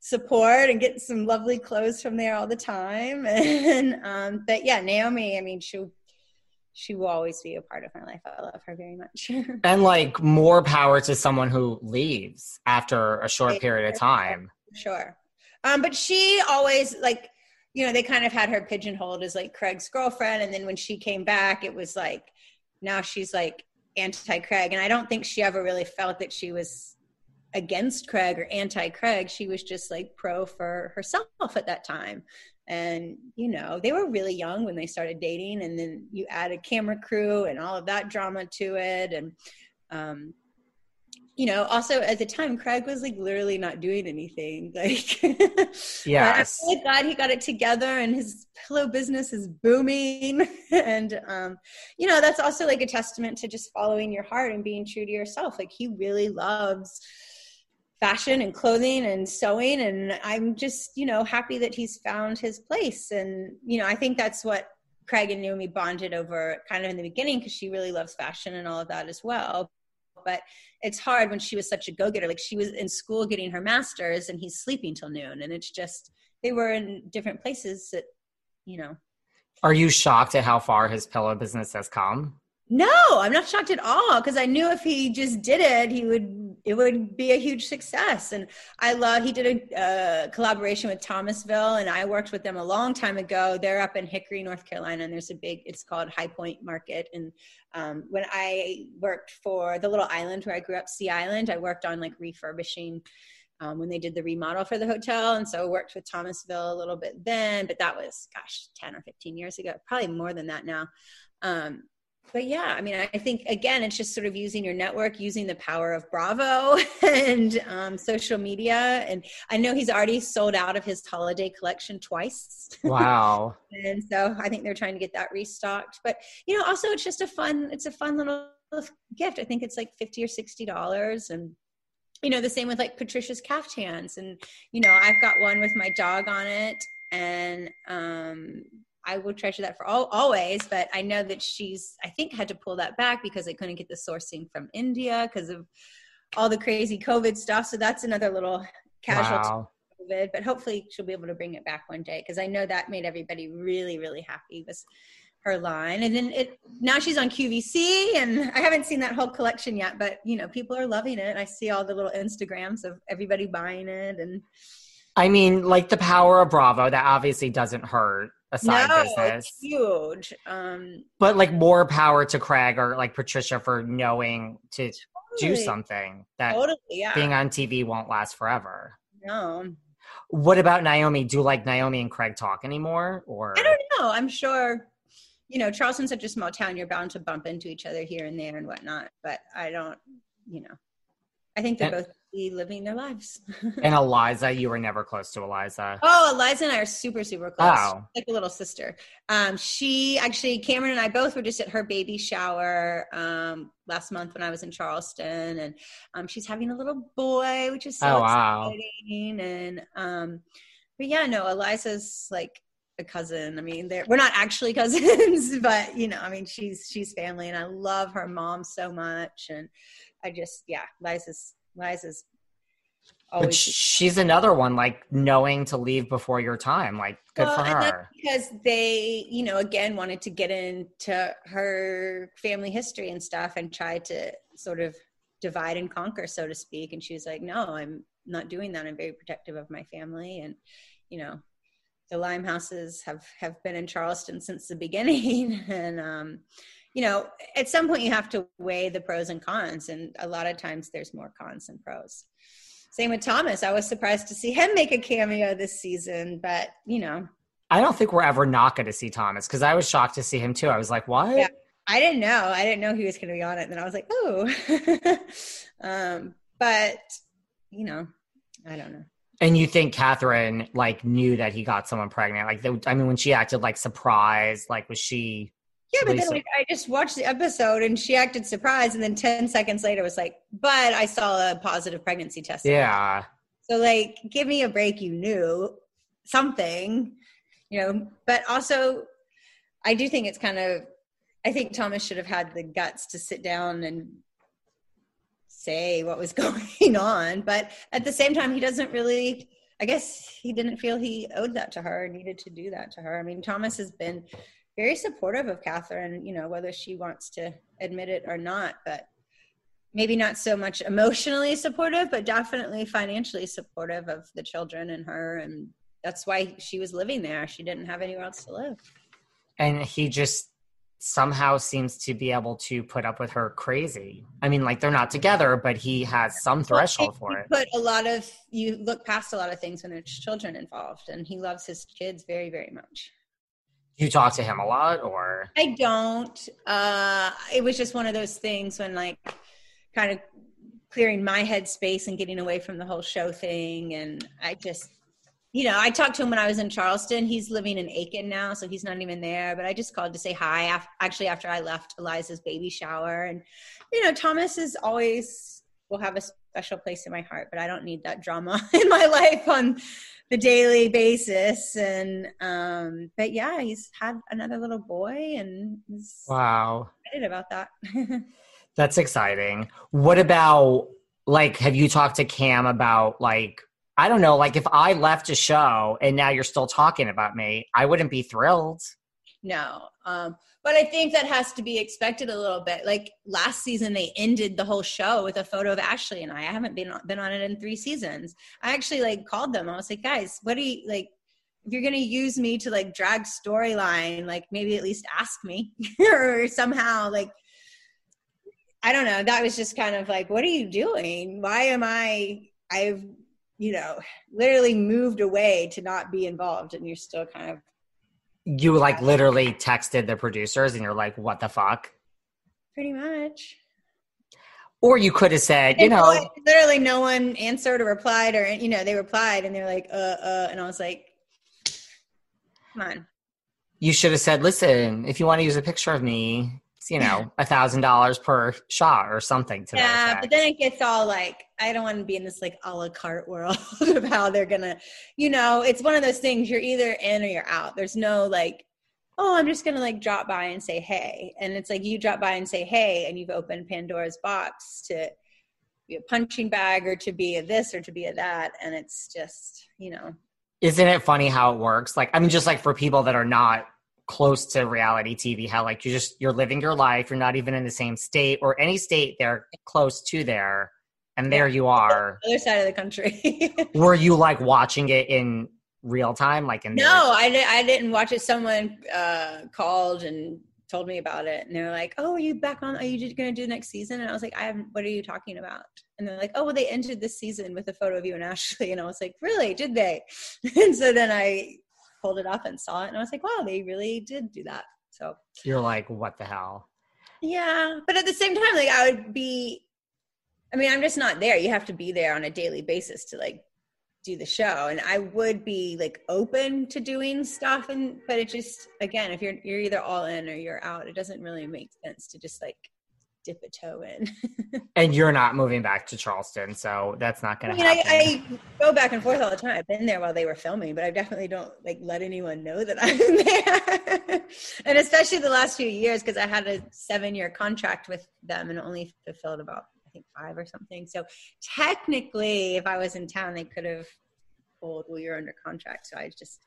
support and get some lovely clothes from there all the time. <laughs> And um, but yeah, Naomi, I mean, she she will always be a part of my life. I love her very much. <laughs> and like more power to someone who leaves after a short period of time. Sure. Um, but she always like, you know, they kind of had her pigeonholed as like Craig's girlfriend. And then when she came back, it was like, now she's like anti Craig. And I don't think she ever really felt that she was against Craig or anti Craig. She was just like pro for herself at that time. And, you know, they were really young when they started dating. And then you add a camera crew and all of that drama to it. And, um, you know, also at the time, Craig was like literally not doing anything. <laughs> Like, yes, I'm really glad he got it together, and his pillow business is booming. <laughs> and um, you know, that's also like a testament to just following your heart and being true to yourself. Like, he really loves fashion and clothing and sewing and i'm just you know happy that he's found his place. And you know i think that's what craig and naomi bonded over kind of in the beginning because she really loves fashion and all of that as well. But it's hard when she was such a go-getter. Like she was in school getting her master's and he's sleeping till noon and it's just they were in different places that you know. Are you shocked at how far his pillow business has come? No, I'm not shocked at all because I knew if he just did it, he would it would be a huge success. And I love he did a uh, collaboration with Thomasville, and I worked with them a long time ago. They're up in Hickory, North Carolina, and there's a big it's called High Point Market. And um, when I worked for the little island where I grew up, Sea Island, I worked on like refurbishing. Um, when they did the remodel for the hotel. And so worked with Thomasville a little bit then, but that was, gosh, 10 or 15 years ago, probably more than that now. Um, but yeah, I mean, I think again, it's just sort of using your network, using the power of Bravo <laughs> and um, social media. And I know he's already sold out of his holiday collection twice. Wow! <laughs> and so I think they're trying to get that restocked. But you know, also it's just a fun, it's a fun little gift. I think it's like fifty or sixty dollars, and you know, the same with like Patricia's caftans. And you know, I've got one with my dog on it, and um, I will treasure that for all, always. But I know that she's, I think, had to pull that back because they couldn't get the sourcing from India because of all the crazy COVID stuff. So that's another little casualty. Wow. COVID, but hopefully she'll be able to bring it back one day because I know that made everybody really, really happy with her line. And then it now she's on QVC, and I haven't seen that whole collection yet, but you know people are loving it. I see all the little Instagrams of everybody buying it, and I mean, like the power of Bravo that obviously doesn't hurt a side no, business. It's huge. Um, but like more power to Craig or like Patricia for knowing to totally. do something that totally, yeah. being on TV won't last forever. No. What about Naomi? Do like Naomi and Craig talk anymore? Or I don't know. I'm sure. You know, Charleston's such a small town. You're bound to bump into each other here and there and whatnot. But I don't. You know, I think they're and, both living their lives. <laughs> and Eliza, you were never close to Eliza. Oh, Eliza and I are super, super close. Oh. Like a little sister. Um, she actually, Cameran and I both were just at her baby shower um, last month when I was in Charleston, and um, she's having a little boy, which is so oh, exciting. Wow. And um, but yeah, no, Eliza's like a cousin. I mean, we're not actually <laughs> cousins, but you know, I mean, she's she's family, and I love her mom so much, and I just yeah, Liza's Liza's always. But she's another one, like knowing to leave before your time. Like, good well, for her. because they, you know, again wanted to get into her family history and stuff, and tried to sort of divide and conquer, so to speak. And she was like, "No, I'm not doing that. I'm very protective of my family, and you know." The Limehouses have have been in Charleston since the beginning, <laughs> and um, you know, at some point you have to weigh the pros and cons, and a lot of times there's more cons than pros. Same with Thomas. I was surprised to see him make a cameo this season, but you know, I don't think we're ever not going to see Thomas because I was shocked to see him too. I was like, what? Yeah, I didn't know. I didn't know he was going to be on it. And then I was like, oh. <laughs> um, but you know, I don't know. And you think Kathryn like knew that he got someone pregnant? Like, I mean, when she acted like surprised, like was she? Yeah, but then like, I just watched the episode and she acted surprised, and then ten seconds later was like, "But I saw a positive pregnancy test." Yeah. So like, give me a break. You knew something. you know, but also I do think it's kind of, I think Thomas should have had the guts to sit down and say what was <laughs> going on. But at the same time, he doesn't really, I guess he didn't feel he owed that to her, needed to do that to her. I mean, Thomas has been very supportive of Kathryn, you know, whether she wants to admit it or not, but maybe not so much emotionally supportive, but definitely financially supportive of the children and her. And that's why she was living there. She didn't have anywhere else to live. And he just somehow seems to be able to put up with her crazy. I mean, like they're not together, but he has some threshold for it. But a lot of you look past a lot of things when there's children involved, and he loves his kids very, very much. You talk to him a lot, or I don't. Uh, it was just one of those things when like kind of clearing my head space and getting away from the whole show thing. And I just, you know, I talked to him when I was in Charleston. He's living in Aiken now, so he's not even there. But I just called to say hi. Actually, after I left Eliza's baby shower, and you know, Thomas is always will have a special place in my heart. But I don't need that drama <laughs> in my life on the daily basis. And um, but yeah, he's had another little boy, and wow, excited about that. <laughs> That's exciting. What about like have you talked to Cam about like I don't know, like if I left a show and now you're still talking about me, I wouldn't be thrilled. No. Um but I think that has to be expected a little bit. Like last season, they ended the whole show with a photo of Ashley and I. I haven't been been on it in three seasons. I actually like called them. I was like, guys, what do you like? If you're gonna use me to like drag storyline, like maybe at least ask me <laughs> or somehow like I don't know. That was just kind of like, what are you doing? Why am I? I've, you know, literally moved away to not be involved, and you're still kind of. You like literally texted the producers, and you're like, "What the fuck?" Pretty much. Or you could have said, you know, literally no one answered or replied, or you know, they replied, and they're like, "Uh, uh," and I was like, "Come on." You should have said, "Listen, if you want to use a picture of me, you know a thousand dollars per shot or something to yeah but then it gets all like i don't want to be in this like a la carte world <laughs> of how they're gonna you know it's one of those things you're either in or you're out. There's no like oh i'm just gonna like drop by and say hey. And it's like you drop by and say hey and you've opened pandora's box to be a punching bag or to be a this or to be a that and it's just you know. Isn't it funny how it works? Like i mean just like for people that are not close to reality TV, how like you just you're living your life, you're not even in the same state or any state they're close to there, and there you are. <laughs> Other side of the country. <laughs> Were you like watching it in real time, like in? No, I did. I didn't watch it. Someone uh, called and told me about it, and they're like, "Oh, are you back on? Are you going to do next season?" And I was like, "I haven't. What are you talking about?" And they're like, "Oh, well, they ended this season with a photo of you and Ashley." And I was like, "Really? Did they?" <laughs> and so then I pulled it up and saw it and I was like, wow, they really did do that. So you're like, what the hell? Yeah. But at the same time, like I would be I mean, I'm just not there. You have to be there on a daily basis to like do the show. And I would be like open to doing stuff and but it just again, if you're you're either all in or you're out, it doesn't really make sense to just like dip a toe in. <laughs> and you're not moving back to Charleston, so that's not going to I mean, happen. I, I, go back and forth all the time. I've been there while they were filming, but I definitely don't like let anyone know that I'm <laughs> there. and especially the last few years, because I had a seven-year contract with them and only fulfilled about think five or something. So technically, if I was in town, they could have told, "Well, you're under contract." So I just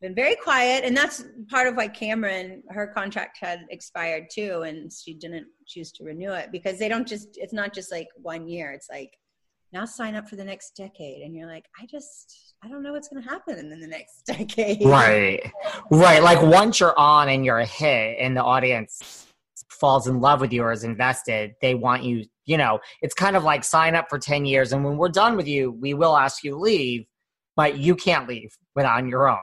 been very quiet and that's part of why Cameran her contract had expired too and she didn't choose to renew it because they don't just it's not just like one year. It's like now sign up for the next decade. And you're like i just i don't know what's going to happen in the next <laughs> decade. Right. Right. Like once you're on and you're a hit and the audience falls in love with you or is invested they want you you know it's kind of like sign up for 10 years and when we're done with you we will ask you to leave but you can't leave without on your own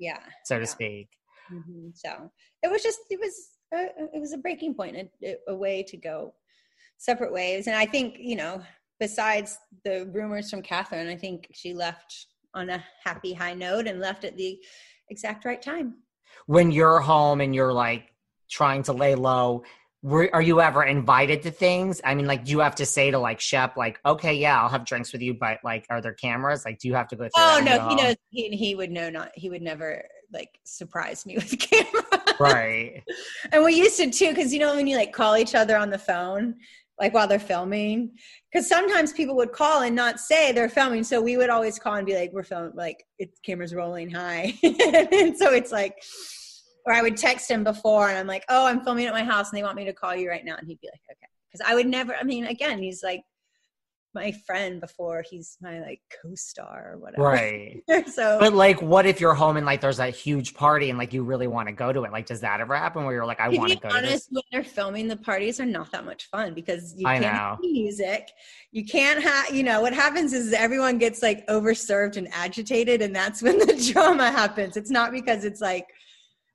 yeah so to yeah. speak mm-hmm. so it was just it was a, it was a breaking point a, a way to go separate ways and i think you know besides the rumors from Kathryn i think she left on a happy high note and left at the exact right time when you're home and you're like trying to lay low were, are you ever invited to things? I mean, like, do you have to say to like Shep, like, okay, yeah, I'll have drinks with you, but like, are there cameras? Like, do you have to go through? Oh no, he knows. He, he would know not. He would never like surprise me <laughs> with camera. Right. and we used to too, because you know when you like call each other on the phone, like while they're filming, because sometimes people would call and not say they're filming, so we would always call and be like, "We're filming," like it's camera's rolling high, <laughs> and so it's like. Or I would text him before, and I'm like, "Oh, I'm filming at my house, and they want me to call you right now." And he'd be like, "Okay," because I would never. I mean, again, he's like my friend before he's my like co-star or whatever. Right. <laughs> so But like, what if you're home and like there's a huge party and like you really want to go to it? Like, does that ever happen where you're like, I want to go to this? honest, when they're filming, the parties are not that much fun because you I can't music. You can't have, you know, what happens is everyone gets like overserved and agitated, and that's when <laughs> the drama happens. It's not because it's like,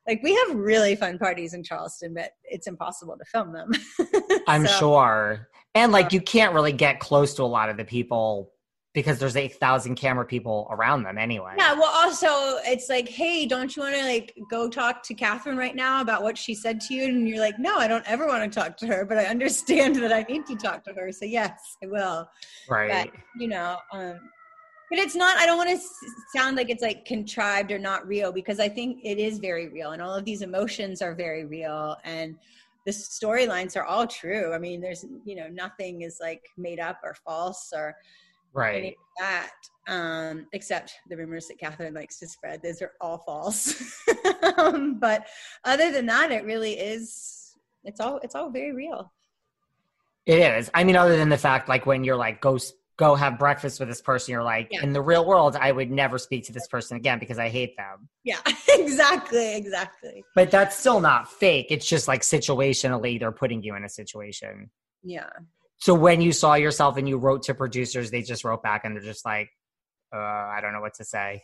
like we have really fun parties in Charleston, but it's impossible to film them. <laughs> I'm So- sure. And like, you can't really get close to a lot of the people because there's 8,000 camera people around them anyway. Yeah, well, also it's like, hey, don't you want to like go talk to Kathryn right now about what she said to you? And you're like, no, I don't ever want to talk to her, but I <laughs> understand that I need to talk to her. So yes, I will. Right. But you know, um, but it's not. I don't want to sound like it's like contrived or not real because I think it is very real, and all of these emotions are very real, and the storylines are all true. I mean, there's you know nothing is like made up or false or right. that, um, except the rumors that Kathryn likes to spread. Those are all false. <laughs> um, but other than that, it really is. It's all. It's all very real. It is. I mean, other than the fact, like when you're like, go s- go have breakfast with this person, you're like, Yeah. in the real world, I would never speak to this person again because I hate them. Yeah, <laughs> exactly, exactly. But that's still not fake. It's just like situationally, they're putting you in a situation. Yeah. So when you saw yourself and you wrote to producers, they just wrote back and they're just like, uh, I don't know what to say.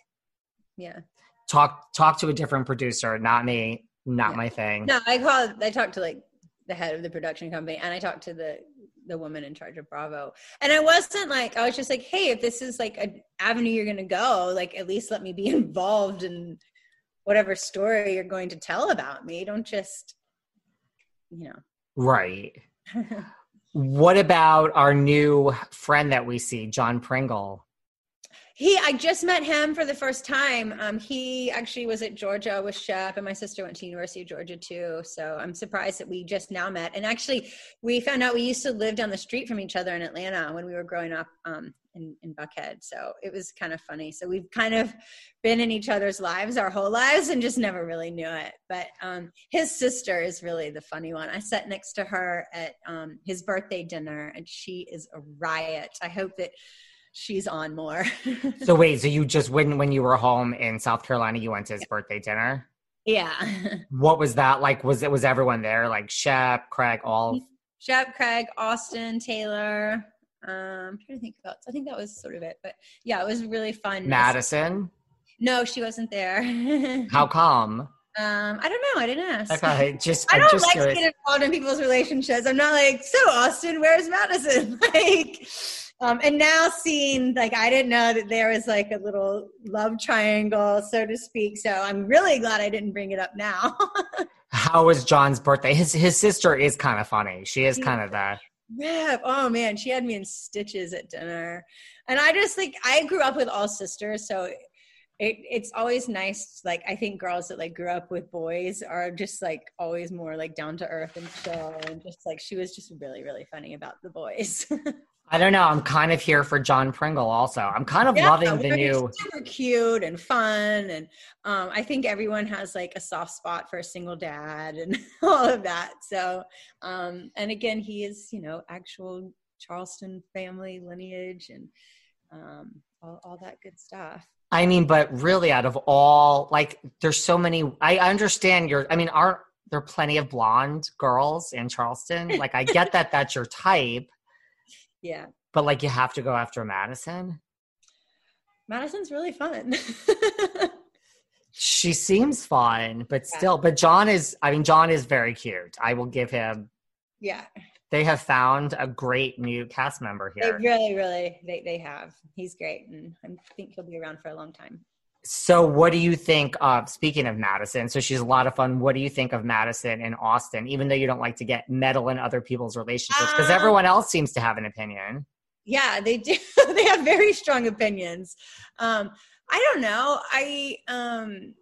Yeah. Talk talk to a different producer, not me, not Yeah. my thing. No, I called. I talked to like the head of the production company, and I talked to the the woman in charge of Bravo. And I wasn't like I was just like, hey, if this is like an avenue you're going to go, like at least let me be <laughs> involved in whatever story you're going to tell about me. Don't just, you know. Right. <laughs> What about our new friend that we see, John Pringle? He, I just met him for the first time. Um, he actually was at Georgia with Shep, and my sister went to University of Georgia too. So I'm surprised that we just now met. And actually, we found out we used to live down the street from each other in Atlanta when we were growing up um, in, in Buckhead. So it was kind of funny. So we've kind of been in each other's lives our whole lives and just never really knew it. But um, his sister is really the funny one. I sat next to her at um, his birthday dinner, and she is a riot. I hope that she's on more. <laughs> So wait, so you just when when you were home in South Carolina, you went to his birthday dinner? yeah. <laughs> What was that like? Was it was everyone there? Like Shep, Craig, all Shep, Craig, Austen, Taylor. Um, I'm trying to think about. I think that was sort of it. But yeah, it was really fun. Madison? No, she wasn't there. <laughs> How come? Um, I don't know. I didn't ask. Okay, just I don't just like curious. to get involved in people's relationships. I'm not like, so Austen, where's Madison? like, um, and now seeing like I didn't know that there was like a little love triangle, so to speak. So I'm really glad I didn't bring it up now. <laughs> How was John's birthday? His his sister is kind of funny. She is kind of the Yeah. Oh man, she had me in stitches at dinner, and I just like I grew up with all sisters, so it it's always nice. Like I think girls that like grew up with boys are just like always more like down to earth and chill, and just like she was just really really funny about the boys. <laughs> I don't know. I'm kind of here for John Pringle also. I'm kind of Yeah, loving the new super cute and fun, and um, I think everyone has like a soft spot for a single dad and <laughs> all of that. So, um, and again, he is you know actual Charleston family lineage and um, all, all that good stuff. I mean, but really out of all like there's so many I understand your I mean, aren't there plenty of blonde girls in Charleston? Like I get that that's your type, Yeah, but like you have to go after Madison. Madison's really fun. <laughs> She seems fun, but still, but John is, I mean, John is very cute. I will give him, yeah, they have found a great new cast member here. they really, really, they they have. He's great, and I think he'll be around for a long time. So, what do you think of, speaking of Madison, so she's a lot of fun. What do you think of Madison and Austen, even though you don't like to get meddle in other people's relationships? Because Um, everyone else seems to have an opinion. yeah they do <laughs> they have very strong opinions um i don't know i um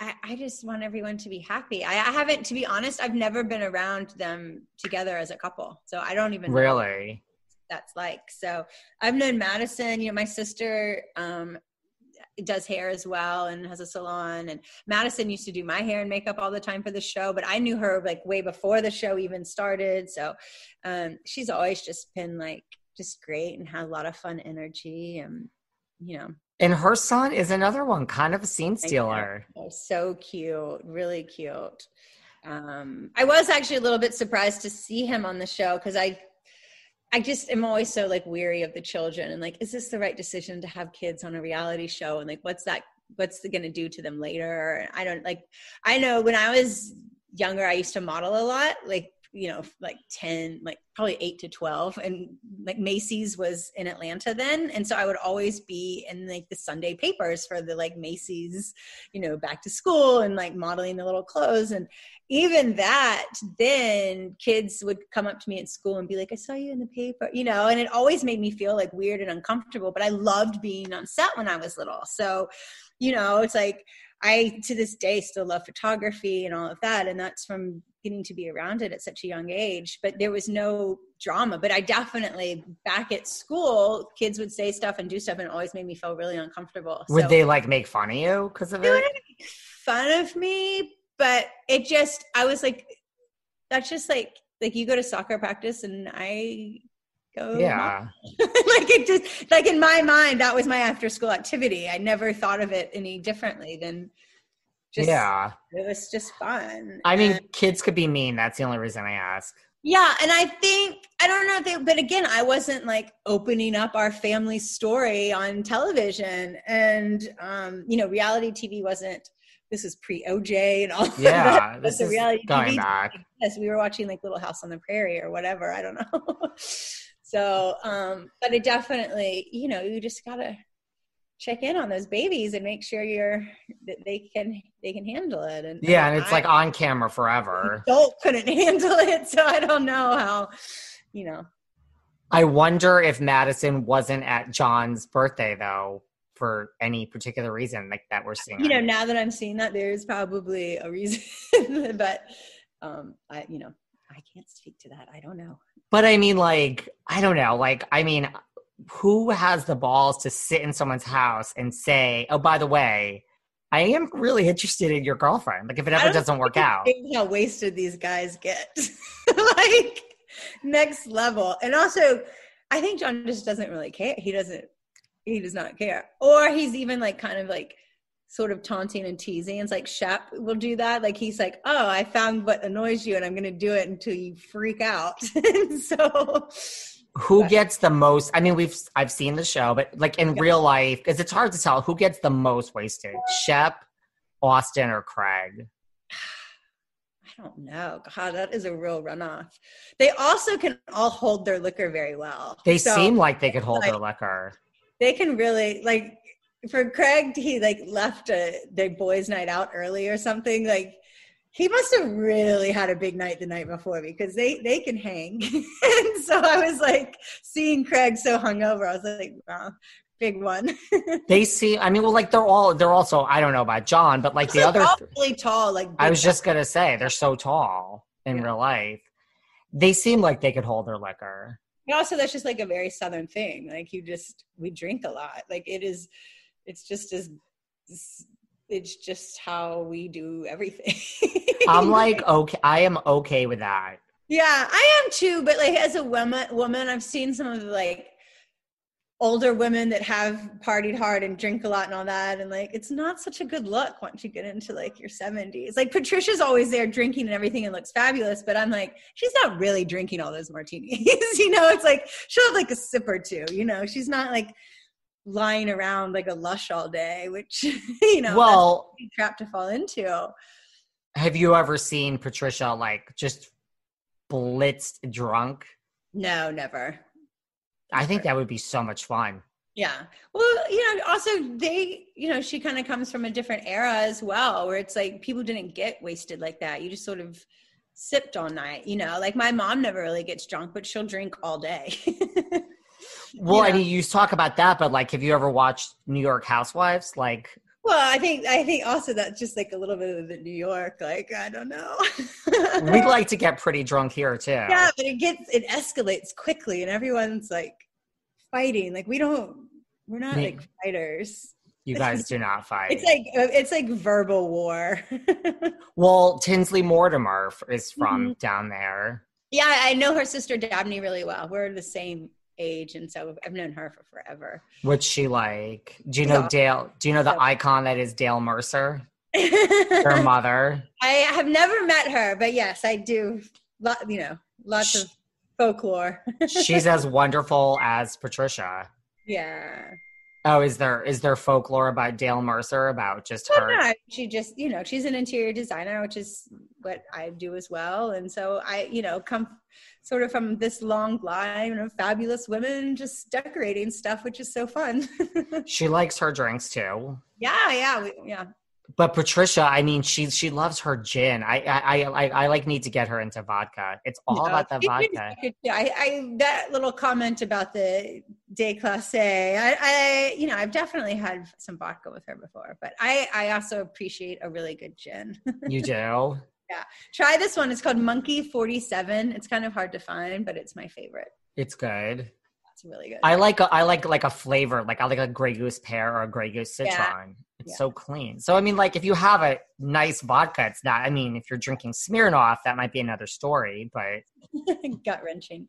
I, I just want everyone to be happy. I, I haven't, to be honest, I've never been around them together as a couple, so I don't even know Really? that's like. So I've known Madison. You know, my sister um, does hair as well and has a salon. And Madison used to do my hair and makeup all the time for the show, but I knew her like way before the show even started. So um, she's always just been like just great and had a lot of fun energy and you know And her son is another one, kind of a scene stealer. So cute, really cute. Um, I was actually a little bit surprised to see him on the show because I, I just am always so like weary of the children and like, is this the right decision to have kids on a reality show? And like, what's that? What's going to do to them later? I don't like. I know when I was younger, I used to model a lot, like you know, like ten, like probably eight to twelve, and like Macy's was in Atlanta then, and so I would always be in like the Sunday papers for the like Macy's you know back to school and like modeling the little clothes and even that then kids would come up to me at school and be like i saw you in the paper you know and it always made me feel like weird and uncomfortable but i loved being on set when i was little so you know it's like i to this day still love photography and all of that and that's from getting to be around it at such a young age but there was no drama but i definitely back at school kids would say stuff and do stuff and it always made me feel really uncomfortable Would So- they like make fun of you because of they it? make fun of me, but it just I was like, that's just like like you go to soccer practice and I go Yeah. <laughs> like it just like in my mind that was my after school activity. I never thought of it any differently than just yeah. it was just fun. I mean, And- kids could be mean. That's the only reason I ask. yeah, and I think I don't know if they, but again, I wasn't like opening up our family story on television, and um, you know, reality TV wasn't. This is pre OJ and all. Yeah, that, this the is reality going TV back. Yes, we were watching like Little House on the Prairie or whatever. I don't know. <laughs> so, um, but it definitely, you know, you just gotta check in on those babies and make sure you're that they can they can handle it. And Yeah, and it's I- like on camera forever. <laughs> adult couldn't handle it, so I don't know how. You know, I wonder if Madison wasn't at John's birthday though for any particular reason like that we're seeing. you know, now that I'm seeing that, there's probably a reason, <laughs> but um, I, you know, I can't speak to that. I don't know. But I mean, like, I don't know. Like, I mean, who has the balls to sit in someone's house and say, "Oh, by the way, I am really interested in your girlfriend." Like, if it ever doesn't work out, How wasted these guys get, <laughs> like next level. And also, I think John just doesn't really care. He doesn't. He does not care, or he's even like kind of like sort of taunting and teasing. It's like Shep will do that. Like he's like, "Oh, I found what annoys you, and I'm going to do it until you freak out." <laughs> so, who But- gets the most? I mean, we've I've seen the show, but like in Yeah. real life, because it's hard to tell who gets the most wasted: Shep, Austen, or Craig. <sighs> I don't know. God, that is a real runoff. They also can all hold their liquor very well. They So seem like they could hold their liquor. they can really like. For Craig, he like left a the boys' night out early or something. Like he must have really had a big night the night before because they they can hang. <laughs> and so I was like seeing Craig so hungover. I was like, wow, big one. <laughs> They see. I mean, well, like they're all they're also. I don't know about John, but like the other. all really tall. Like I was just gonna say they're so tall in Yeah. real life. They seem like they could hold their liquor. And also that's just like a very southern thing like you just we drink a lot like it is it's just as it's just how we do everything. I'm <laughs> like, okay, I am okay with that. yeah i am too but like as a woman woman i've seen some of the like older women that have partied hard and drink a lot and all that and like it's not such a good look once you get into like your 70s like patricia's always there drinking and everything and looks fabulous but i'm like she's not really drinking all those martinis <laughs> you know? It's like she'll have like a sip or two you know? She's not like lying around like a lush all day which <laughs> you know well, trap to fall into have you ever seen Patricia like just blitzed drunk? no never I think that would be so much fun. Yeah. Well, you know, also they, you know, she kind of comes from a different era as well, where it's like people didn't get wasted like that. You just sort of sipped all night, you know. Like my mom never really gets drunk, but she'll drink all day. <laughs> Well, I Yeah. mean, you talk about that, but like, have you ever watched New York Housewives? Like, Well, I think I think also that's just like a little bit of the New York, like I don't know. We'd <laughs> like to get pretty drunk here too. Yeah, but it gets it escalates quickly, and everyone's like fighting. Like we don't, we're not Me- like fighters. You guys do not fight. It's like uh, it's like verbal war. <laughs> well, Tinsley Mortimer is from Mm-hmm. down there. yeah, I know her sister Dabney really well. We're the same age, and so I've known her for forever. What's she like? Do you She's know awesome. Dale? Do you know the So- icon that is Dale Mercer? <laughs> Her mother. I have never met her, but yes, I do. Lot, you know, lots of folklore. <laughs> She's as wonderful as Patricia. yeah. Oh, is there is there folklore about Dale Mercer about just Well, her? no, she just, you know, she's an interior designer, which is what I do as well. And so I, you know, come sort of from this long line of fabulous women just decorating stuff, which is so fun. <laughs> She likes her drinks too. yeah, yeah, we, yeah. But Patricia, I mean, she she loves her gin. I I I, I, like need to get her into vodka. It's all No, about the vodka. I, I that little comment about the day classe. I, I, you know, I've definitely had some vodka with her before, but I, I also appreciate a really good gin. You <laughs> do. Yeah, try this one. It's called Monkey Forty Seven. It's kind of hard to find, but it's my favorite. It's good. It's really good. I like a, I like like a flavor, like I like a Grey Goose pear or a Grey Goose citron. Yeah. It's Yeah. so clean. So I mean, like if you have a nice vodka, it's not. I mean, if you're drinking Smirnoff, that might be another story. But <laughs> gut wrenching.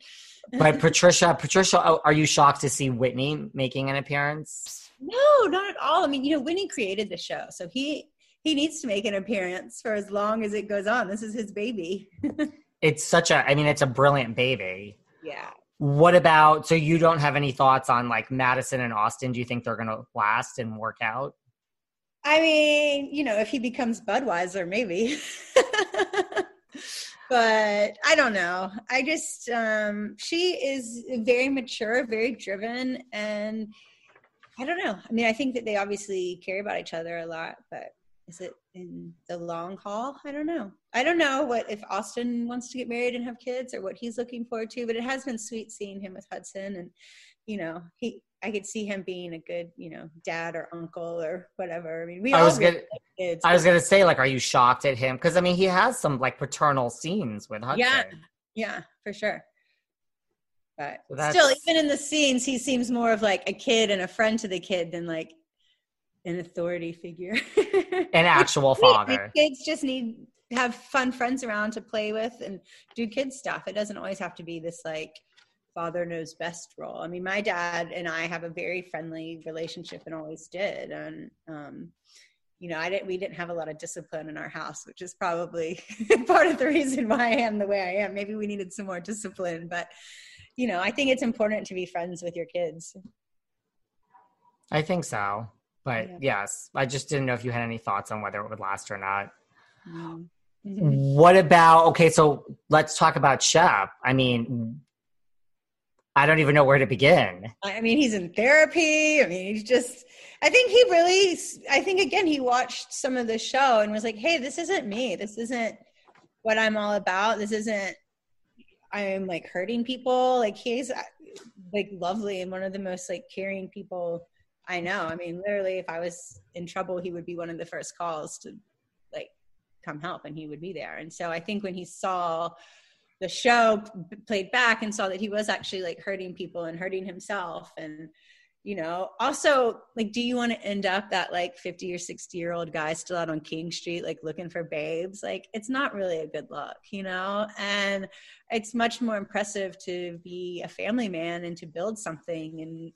but <laughs> Patricia, Patricia, oh, are you shocked to see Whitney making an appearance? No, not at all. I mean, you know, Whitney created the show, so he he needs to make an appearance for as long as it goes on. This is his baby. <laughs> It's such a. I mean, it's a brilliant baby. yeah. What about? So you don't have any thoughts on like Madison and Austen? Do you think they're going to last and work out? I mean, you know, if he becomes Budweiser, maybe. <laughs> but I don't know. I just um she is very mature, very driven and I don't know. I mean, I think that they obviously care about each other a lot, but is it in the long haul? I don't know. I don't know what if Austen wants to get married and have kids or what he's looking forward to, but it has been sweet seeing him with Hudson and you know, he I could see him being a good, you know, dad or uncle or whatever. I mean, we I was gonna- kids. I was going to say, like, are you shocked at him? Because I mean, he has some like paternal scenes with Hudson. Yeah. yeah, for sure. But that's- still, even in the scenes, he seems more of like a kid and a friend to the kid than like an authority figure. <laughs> An actual father. Kids just need have fun friends around to play with and do kid stuff. It doesn't always have to be this like father knows best role. I mean, my dad and I have a very friendly relationship and always did. And um, you know, I didn't we didn't have a lot of discipline in our house, which is probably <laughs> part of the reason why I am the way I am. Maybe we needed some more discipline, but you know, I think it's important to be friends with your kids. I think so. But Yeah. yes, I just didn't know if you had any thoughts on whether it would last or not. Mhm. What about okay? So let's talk about Shep. I mean, I don't even know where to begin. I mean, he's in therapy. I mean, he's just, I think he really, I think again, he watched some of the show and was like, hey, this isn't me. This isn't what I'm all about. This isn't, I'm like hurting people. Like, he's uh, like lovely and one of the most like caring people I know. I mean, literally, if I was in trouble, he would be one of the first calls to like come help and he would be there. And so I think when he saw, the show played back and saw that he was actually like hurting people and hurting himself. And you know also like do you want to end up that like 50 or 60 year old guy still out on king street like looking for babes? Like it's not really a good look you know? And it's much more impressive to be a family man and to build something. And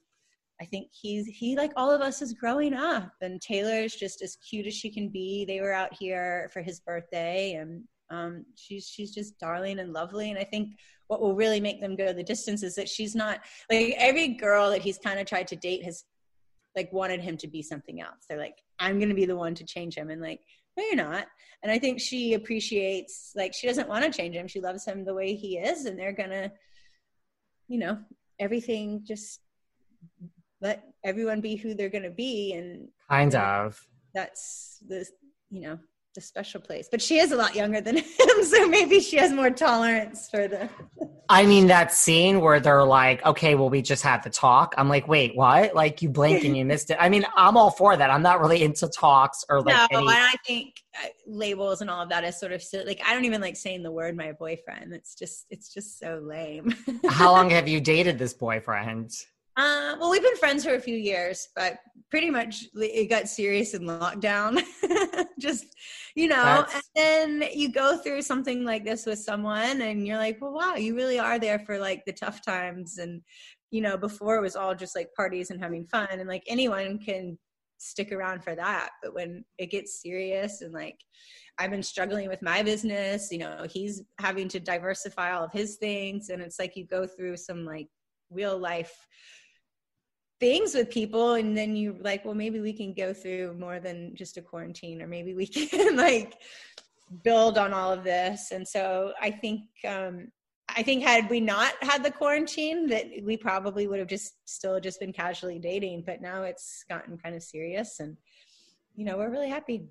I think he's he like all of us is growing up. And Taylor's just as cute as she can be. They were out here for his birthday and um, she's she's just darling and lovely. And I think what will really make them go the distance is that she's not like every girl that he's kind of tried to date has like wanted him to be something else. They're like, I'm gonna be the one to change him, and like, no, you're not. And I think she appreciates like she doesn't want to change him. She loves him the way he is, and they're gonna, you know, everything just let everyone be who they're gonna be, and Kind of. that's the you know the special place. But she is a lot younger than <laughs> him, so maybe she has more tolerance for the. I mean, that scene where they're like, okay, well, we just had the talk. I'm like, wait, what? Like, you blink and you missed it. I mean, I'm all for that. I'm not really into talks or like. No, any- and I think uh, labels and all of that is sort of silly. like I don't even like saying the word my boyfriend. It's just it's just so lame. How long <laughs> have you dated this boyfriend? Uh, well, we've been friends for a few years, but pretty much it got serious in lockdown. <laughs> Just, you know, That's- and then you go through something like this with someone and you're like, well, wow, you really are there for like the tough times. And, you know, before it was all just like parties and having fun and like anyone can stick around for that. But when it gets serious and like, I've been struggling with my business, you know, he's having to diversify all of his things. And it's like you go through some like real life things with people and then you like well maybe we can go through more than just a quarantine or maybe we <laughs> can like build on all of this. And so i think um i think had we not had the quarantine that we probably would have just still just been casually dating but now it's gotten kind of serious and you know we're really happy.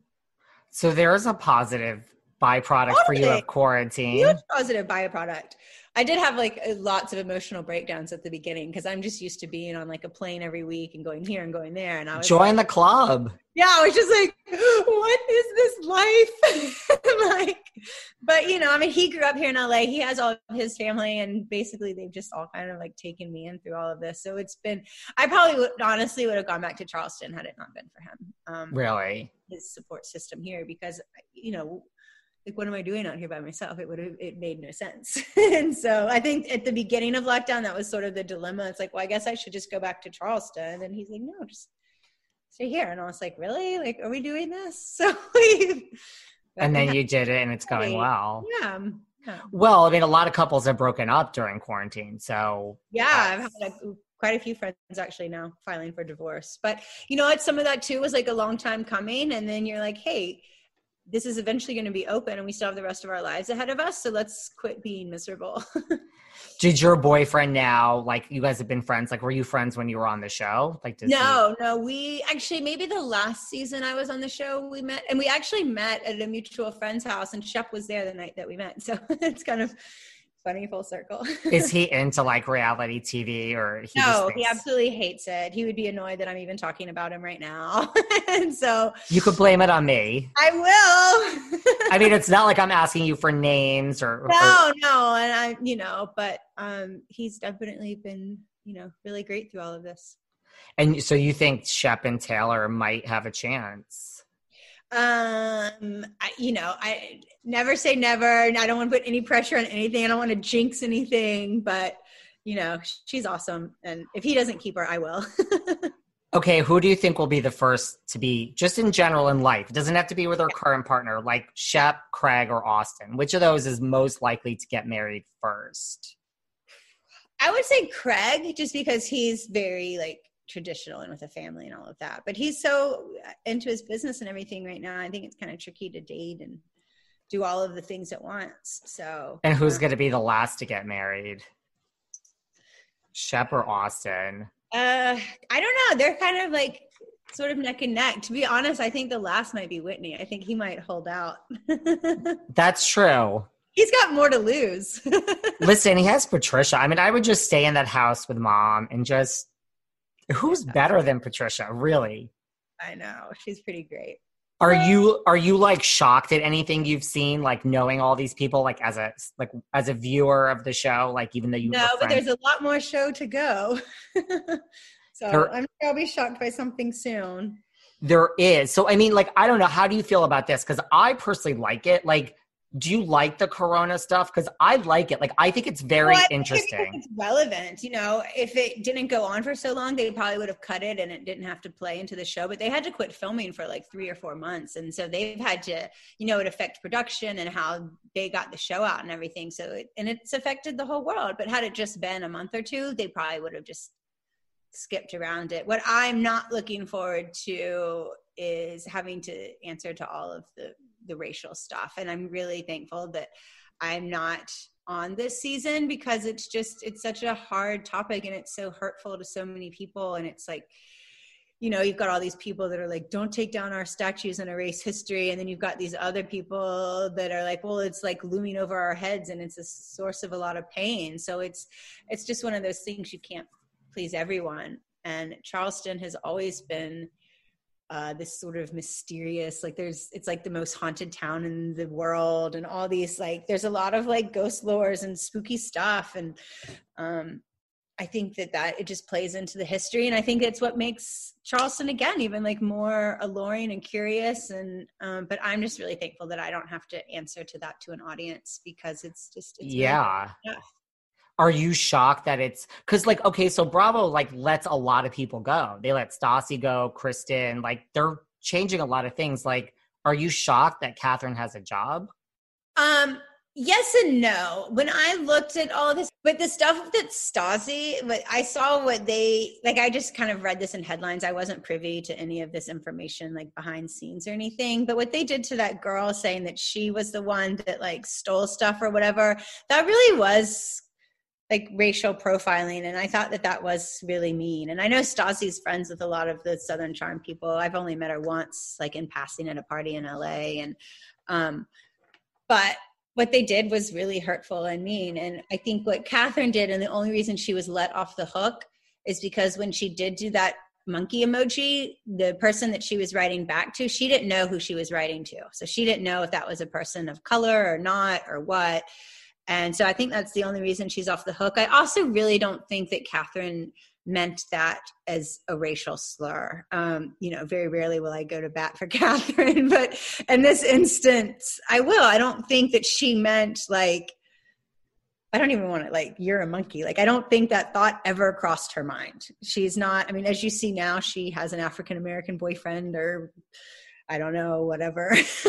So there is a positive byproduct for you of quarantine. huge positive byproduct. I did have like uh, lots of emotional breakdowns at the beginning because I'm just used to being on like a plane every week and going here and going there. And I was Join the club. yeah, I was just like, what is this life? <laughs> like, but you know, I mean, he grew up here in LA. He has all of his family, and basically, they've just all kind of like taken me in through all of this. So it's been. I probably would honestly would have gone back to Charleston had it not been for him. Um, Really? his support system here because you know like what am i doing out here by myself? It would have it made no sense. <laughs> And so i think at the beginning of lockdown that was sort of the dilemma. It's like well i guess i should just go back to charleston. And he's like no just stay here. And i was like really? Like are we doing this? <laughs> So we And then you did it and it's going well. yeah um, yeah, Well, I mean, a lot of couples have broken up during quarantine. So yeah i've had like, quite a few friends actually now filing for divorce. But you know what? Some of that too was like a long time coming. And then you're like hey this is eventually going to be open and we still have the rest of our lives ahead of us so let's quit being miserable <laughs> did your boyfriend now, like you guys have been friends, like were you friends when you were on the show? Like does he- no no we actually maybe the last season i was on the show we met and we actually met at a mutual friend's house and shep was there the night that we met so <laughs> it's kind of funny full circle. Is he <laughs> into like reality TV or he no he absolutely hates it. He would be annoyed that i'm even talking about him right now. <laughs> And so You could blame it on me. i will. <laughs> I mean, it's not like I'm asking you for names or, or no no and i you know but um he's definitely been you know really great through all of this. And so you think Shep and Taylor might have a chance. Um I, you know i never say never and i don't want to put any pressure on anything i don't want to jinx anything but you know she's awesome and if he doesn't keep her i will <laughs> Okay, who do you think will be the first to be just in general in life? It doesn't have to be with our current partner, like Shep, Craig, or Austen. Which of those is most likely to get married first? i would say craig just because he's very like traditional and with a family and all of that but he's so into his business and everything right now i think it's kind of tricky to date and do all of the things at once so And who's uh, going to be the last to get married? Shep or Austen? Uh, I don't know. They're kind of like sort of neck and neck. To be honest, I think the last might be Whitney. I think he might hold out. <laughs> That's true. He's got more to lose. <laughs> Listen, he has Patricia. I mean, I would just stay in that house with mom and just. Who's better than Patricia? Really? I know she's pretty great. Are you are you like shocked at anything you've seen, like knowing all these people, like as a like as a viewer of the show, like even though you No, but friends- there's a lot more show to go. <laughs> so There- I'm sure I'll be shocked by something soon. There is. So I mean, like, I don't know. How do you feel about this? Because I personally like it. Like, do you like the Corona stuff? Because I like it. Like, I think it's very Well, I think it's- interesting. It's relevant. You know, if it didn't go on for so long, they probably would have cut it and it didn't have to play into the show. But they had to quit filming for like three or four months. And so they've had to, you know, it affect production and how they got the show out and everything. So, it, and it's affected the whole world. But had it just been a month or two, they probably would have just skipped around it. What I'm not looking forward to is having to answer to all of the the racial stuff and I'm really thankful that I'm not on this season because it's just it's such a hard topic and it's so hurtful to so many people and it's like you know, you've got all these people that are like, don't take down our statues and erase history. And then you've got these other people that are like, well, it's like looming over our heads and it's a source of a lot of pain. So it's, it's just one of those things you can't please everyone. And Charleston has always been uh, this sort of mysterious, like there's, it's like the most haunted town in the world and all these, like, there's a lot of like ghost lores and spooky stuff. And, um, I think that that it just plays into the history, and I think it's what makes Charleston again even like more alluring and curious. And um, but I'm just really thankful that I don't have to answer to that to an audience because it's just it's yeah. Are you shocked that it's because like okay, so Bravo like lets a lot of people go. They let Stassi go, Kristen, like they're changing a lot of things. Like, are you shocked that Kathryn has a job? Um, Yes and no. When I looked at all this, but the stuff that Stassi, but I saw what they like. I just kind of read this in headlines. I wasn't privy to any of this information, like behind scenes or anything. But what they did to that girl, saying that she was the one that like stole stuff or whatever, that really was like racial profiling, and I thought that that was really mean. And I know Stassi's friends with a lot of the Southern Charm people. I've only met her once, like in passing at a party in LA, and um, but what they did was really hurtful and mean. And I think what Kathryn did, and the only reason she was let off the hook is because when she did do that monkey emoji, the person that she was writing back to, she didn't know who she was writing to. So she didn't know if that was a person of color or not or what. And so I think that's the only reason she's off the hook. I also really don't think that Kathryn meant that as a racial slur. Um, you know, very rarely will I go to bat for <laughs> Kathryn, but in this instance, I will. I don't think that she meant like, I don't even want to like, you're a monkey. Like, I don't think that thought ever crossed her mind. She's not, I mean, as you see now, she has an African American boyfriend or I don't know, whatever. <laughs>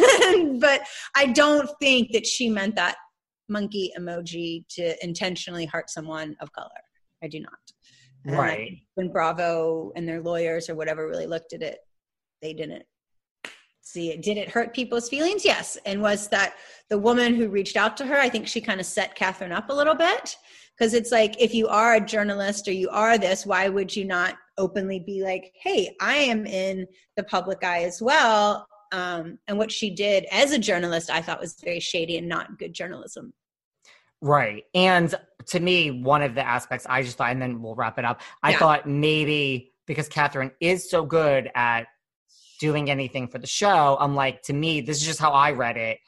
but I don't think that she meant that monkey emoji to intentionally hurt someone of color. I do not. Right. When Bravo and their lawyers or whatever really looked at it, they didn't see it. Did it hurt people's feelings? Yes. And was that the woman who reached out to her? I think she kind of set Kathryn up a little bit because it's like if you are a journalist or you are this, why would you not openly be like, "Hey, I am in the public eye as well." Um, and what she did as a journalist, I thought was very shady and not good journalism. Right. And to me, one of the aspects I just thought, and then we'll wrap it up. I yeah. thought maybe because Kathryn is so good at doing anything for the show, I'm like, to me, this is just how I read it.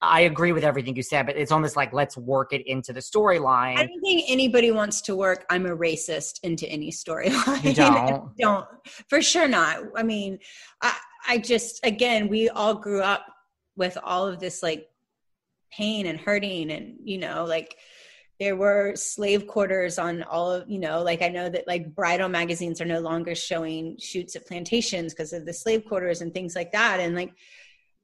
I agree with everything you said, but it's almost like let's work it into the storyline. I don't think anybody wants to work I'm a racist into any storyline. You <laughs> don't? don't. For sure not. I mean, I, I just, again, we all grew up with all of this like pain and hurting and you know like there were slave quarters on all of you know like i know that like bridal magazines are no longer showing shoots at plantations because of the slave quarters and things like that. And like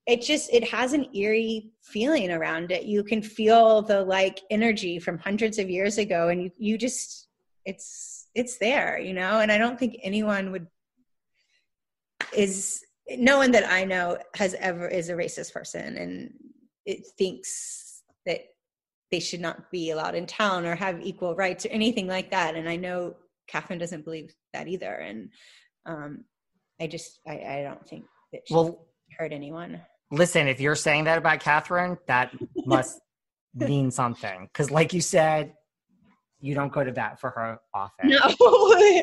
it just it has an eerie feeling around it. You can feel the like energy from hundreds of years ago and you you just it's it's there you know? And i don't think anyone would is no one that i know has ever is a racist person and it thinks that they should not be allowed in town or have equal rights or anything like that. And I know Kathryn doesn't believe that either. And um, I just I, I don't think that she well, hurt anyone. Listen, if you're saying that about Kathryn, that must <laughs> mean something. Because, like you said, you don't go to bat for her often. No. <laughs>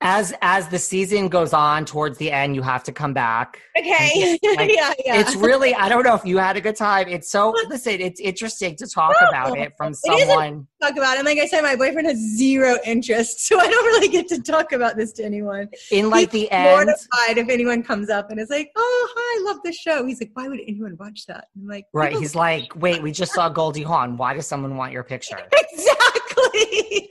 as as the season goes on towards the end you have to come back okay. <laughs> like, yeah, yeah. it's really i don't know if you had a good time. It's so <laughs> listen it's interesting to talk no, about it from someone. It talk about it. And like i said my boyfriend has zero interest <laughs> so i don't really get to talk about this to anyone. In like he's the end? mortified if anyone comes up and is like oh hi i love this show. He's like why would anyone watch that? I'm like right he's like wait we just saw goldie hawn. Why does someone want your picture? Exactly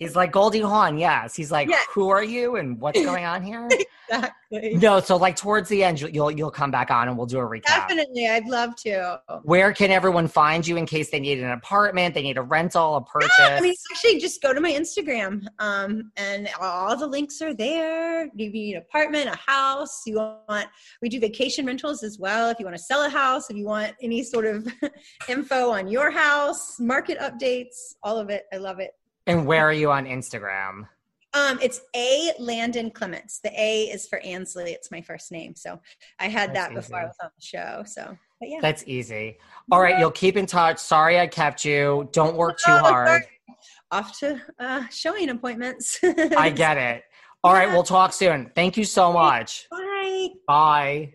He's like Goldie Hawn, yes. He's like, yeah. who are you and what's <laughs> going on here? exactly. No, so like towards the end, you'll you'll come back on and we'll do a recap. Definitely, I'd love to. Where can everyone find you in case they need an apartment, they need a rental, a purchase? Yeah, I mean, actually, just go to my Instagram, um, and all the links are there. If you need an apartment, a house, you want, we do vacation rentals as well. If you want to sell a house, if you want any sort of <laughs> info on your house, market updates, all of it, I love it. And where are you on Instagram? Um, it's A Landon Clements. The A is for Ansley. It's my first name. So I had That's that before I was on the show. So, but yeah. That's easy. All right, you'll keep in touch. Sorry I kept you. Don't work too Oh, hard. sorry. Off to uh, showing appointments. I get it. All right, <laughs> we'll talk soon. Thank you so much. Bye. Bye.